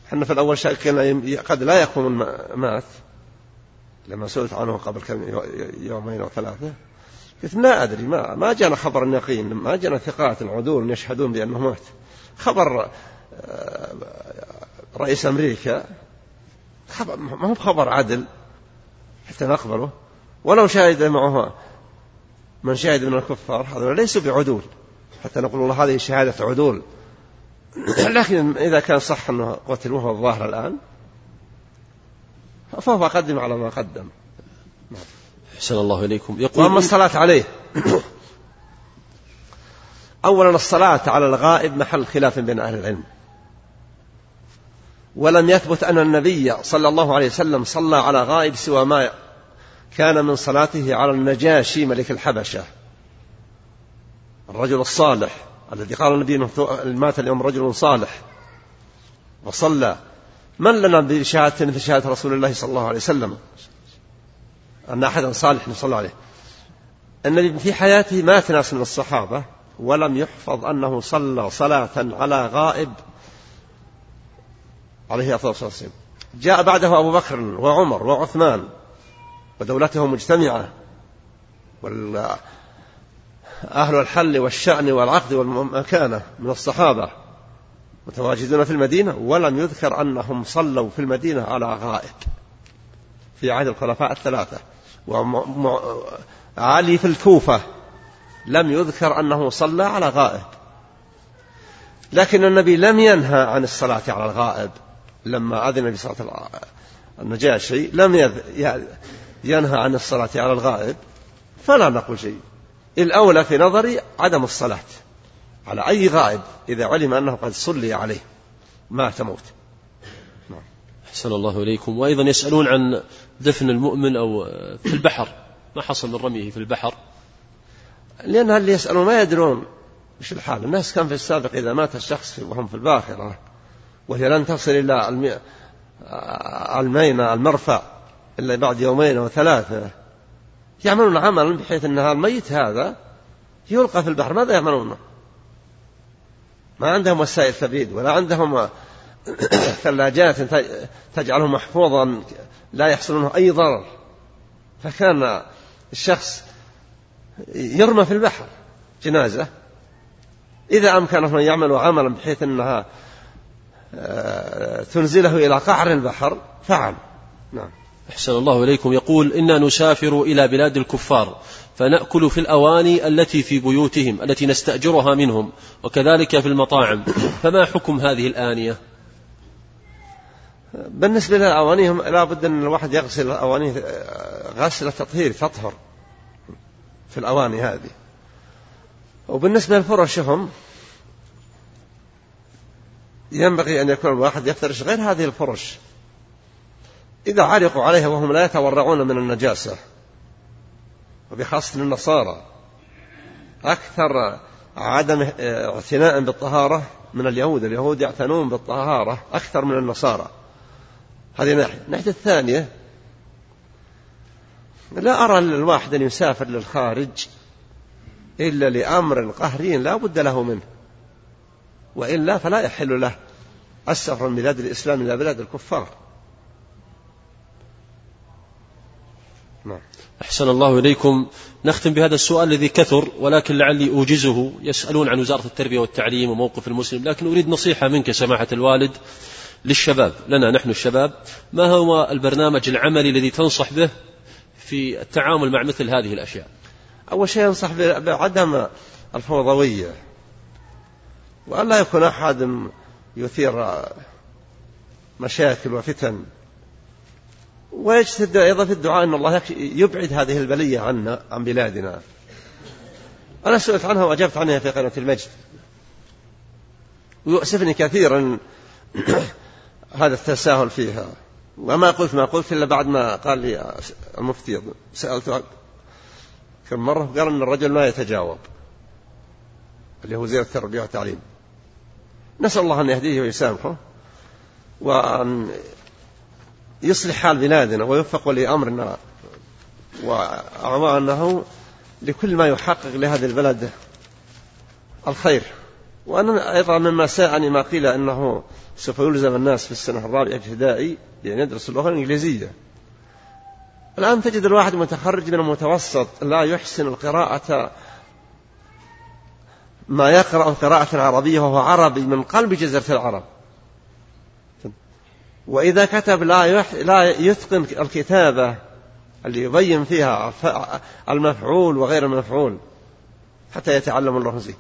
إحنا في الأول شاكين قد لا يكون مات لما سئلت عنه قبل يومين أو ثلاثة. قلت لا أدري ما, ما جانا خبر يقين ما جانا ثقات عدول يشهدون بأنه مات. خبر آه، رئيس أمريكا خبر ما هو خبر عدل حتى نقبله. ولو شاهد معه من شاهد من الكفار هذول ليسوا بعدول. حتى نقول والله هذه شهادة عدول. *clears throat* لكن إذا كان صح أنه قتل وهو الظاهر الآن فهو قدم على ما قدم. أحسن الله إليكم. يقول وأما الصلاة عليه. أولا الصلاة على الغائب محل خلاف بين أهل العلم. ولم يثبت أن النبي صلى الله عليه وسلم صلى على غائب سوى ما كان من صلاته على النجاشي ملك الحبشة. الرجل الصالح الذي قال النبي مات اليوم رجل صالح. وصلى. من لنا بشهادة مثل شهادة رسول الله صلى الله عليه وسلم؟ أن أحدا صالح صلى عليه النبي في حياته مات ناس من الصحابة ولم يحفظ أنه صلى صلاة على غائب عليه الصلاة والسلام. جاء بعده أبو بكر وعمر وعثمان ودولته مجتمعة وأهل الحل والشأن والعقد والمكانة من الصحابة متواجدون في المدينة ولم يذكر أنهم صلوا في المدينة على غائب في عهد الخلفاء الثلاثة. وعلي في الكوفة. لم يذكر أنه صلى على غائب. لكن النبي لم ينهى عن الصلاة على الغائب. لما أذن بصلاة النجاشي لم ينهى عن الصلاة على الغائب. فلا نقول شيء. الأولى في نظري عدم الصلاة على أي غائب إذا علم أنه قد صلي عليه. مات موت نعم. أحسن الله إليكم. وأيضا يسألون عن دفن المؤمن أو في البحر. ما حصل من رميه في البحر. لأن اللي يسألون؟ ما يدرون وش الحال. الناس كان في السابق إذا مات الشخص وهم في الباخرة. وهي لن تصل إلى المينة المرفع إلا بعد يومين أو ثلاثة. يعملون عملا بحيث أن الميت هذا يلقى في البحر. ماذا يعملون؟ ما عندهم وسائل تبريد ولا عندهم *coughs* ثلاجات تجعله محفوظا لا يحصل منه أي ضرر. فكان الشخص يرمى في البحر جنازة. إذا أمكنهم أن يعملوا عملا بحيث أنها آه، تنزله إلى قعر البحر فعل. نعم. أحسن الله إليكم. يقول إنا نسافر إلى بلاد الكفار فنأكل في الأواني التي في بيوتهم التي نستأجرها منهم وكذلك في المطاعم. فما حكم هذه الآنية؟ بالنسبة للأواني لا بد أن الواحد يغسل الأواني غسل تطهير تطهر في الأواني هذه. وبالنسبة لفرشهم ينبغي أن يكون الواحد يفترش غير هذه الفرش. إذا علقوا عليها وهم لا يتورعون من النجاسة وبخاصة النصارى أكثر عدم اعتناء بالطهارة من اليهود. اليهود يعتنون بالطهارة أكثر من النصارى. هذه ناحية. الناحية الثانية لا أرى الواحد أن يسافر للخارج إلا لأمر قهري لا بد له منه وإلا فلا يحل له السفر من بلاد الإسلام إلى بلاد الكفار. نعم. أحسن الله إليكم. نختم بهذا السؤال الذي كثر ولكن لعلي أوجزه. يسألون عن وزارة التربية والتعليم وموقف المسلم لكن أريد نصيحة منك سماحة الوالد. للشباب. لنا نحن الشباب. ما هو البرنامج العملي الذي تنصح به في التعامل مع مثل هذه الأشياء؟ أول شيء أنصح بعدم الفوضوية. وأن لا يكون أحد يثير مشاكل وفتن. ويجتهد أيضا في الدعاء أن الله يبعد هذه البلية عنا عن بلادنا. أنا سئلت عنها وأجبت عنها في قناة المجد. ويؤسفني كثيرا. هذا التساهل فيها. وما قلت ما قلت إلا بعد ما قال لي المفتي سألته كم مرة؟ قال أن الرجل ما يتجاوب. اللي هو وزير التربية والتعليم نسأل الله أن يهديه ويسامحه وأن يصلح حال بلادنا ويوفق ولي أمرنا وأعوانه لكل ما يحقق لهذا البلد الخير. وأنا أيضا مما ساءني ما قيل أنه سوف يلزم الناس في السنة الرابعة ابتدائي بأن يدرسوا اللغة الإنجليزية. الآن تجد الواحد متخرج من المتوسط لا يحسن القراءة. ما يقرأ قراءة عربية وهو عربي من قلب جزيرة العرب. وإذا كتب لا. لا يتقن الكتابة اللي يبين فيها المفعول وغير المفعول حتى يتعلم اللغة الإنجليزية.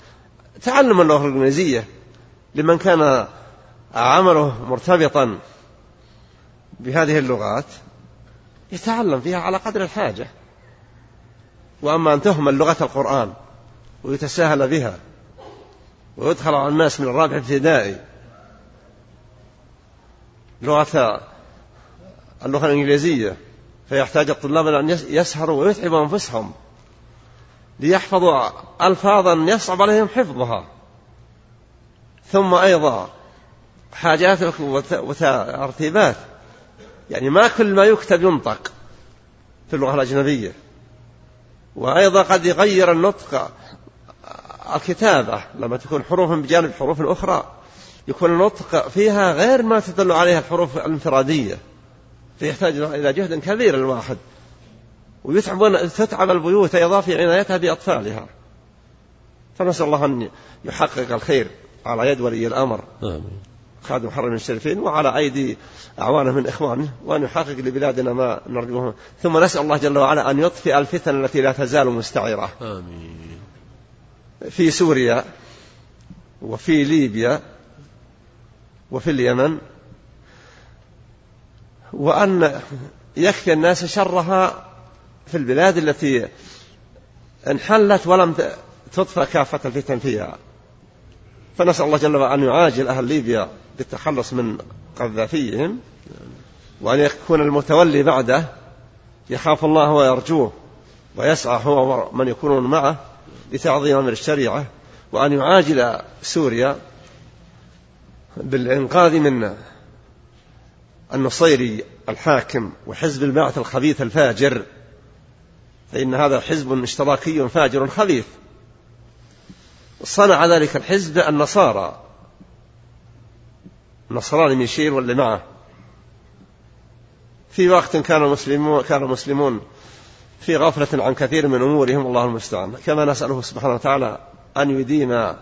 تعلم اللغة الإنجليزية لمن كان عمله مرتبطا بهذه اللغات يتعلم فيها على قدر الحاجة. وأما أن تهمل لغة القرآن ويتساهل بها ويدخل على الناس من الرابع ابتدائي لغة اللغة الإنجليزية فيحتاج الطلاب أن يسهروا ويتعبوا أنفسهم ليحفظوا ألفاظا يصعب عليهم حفظها. ثم أيضا حاجات وترتيبات يعني ما كل ما يكتب ينطق في اللغة الأجنبية. وأيضا قد يغير النطق الكتابة لما تكون حروف بجانب حروف أخرى يكون النطق فيها غير ما تدل عليها الحروف الانفرادية. فيحتاج إلى جهد كبير الواحد. ويتعب تتعب البيوت أيضا في عنايتها بأطفالها. فنسأل الله أن يحقق الخير على يد ولي الأمر. آمين. خادم محرم الشريفين وعلى أيدي أعوانه من إخوانه وأن يحقق لبلادنا ما نرجوه. ثم نسأل الله جل وعلا أن يطفئ الفتن التي لا تزال مستعرة آمين. في سوريا وفي ليبيا وفي اليمن وأن يكفي الناس شرها في البلاد التي انحلت ولم تطفى كافة الفتن فيها. فنسأل الله جل وعلا أن يعاجل أهل ليبيا بالتخلص من قذافيهم وأن يكون المتولي بعده يخاف الله ويرجوه ويسعى هو من يكونون معه لتعظيم أمر الشريعة وأن يعاجل سوريا بالإنقاذ من النصيري الحاكم وحزب البعث الخبيث الفاجر. فإن هذا حزب اشتراكي فاجر خبيث. صنع ذلك الحزب النصارى. النصراني ميشيل واللي معه؟ في وقت كان المسلمون كان المسلمون في غفلة عن كثير من أمورهم الله المستعان. كما نسأله سبحانه وتعالى أن يدين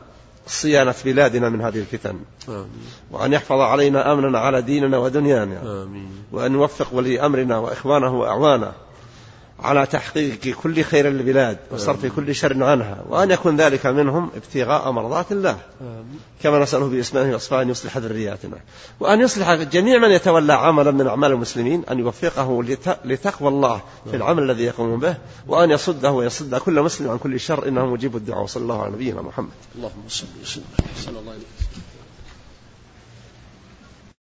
صيانة بلادنا من هذه الفتن. آمين. وأن يحفظ علينا أمننا على ديننا ودنيانا. آمين. وأن يوفق ولي أمرنا وإخوانه وأعوانه. على تحقيق كل خير للبلاد وصرف كل شر عنها وأن يكون ذلك منهم ابتغاء مرضات الله. كما نسأله بإسمائه وأصفاء أن يصلح ذرياتنا وأن يصلح جميع من يتولى عملا من أعمال المسلمين أن يوفقه لتقوى الله في العمل الذي يقوم به وأن يصده ويصد كل مسلم عن كل شر إنه مجيب الدعاء وصلى الله على نبينا محمد. اللهم صل وسلم. صلى الله عليه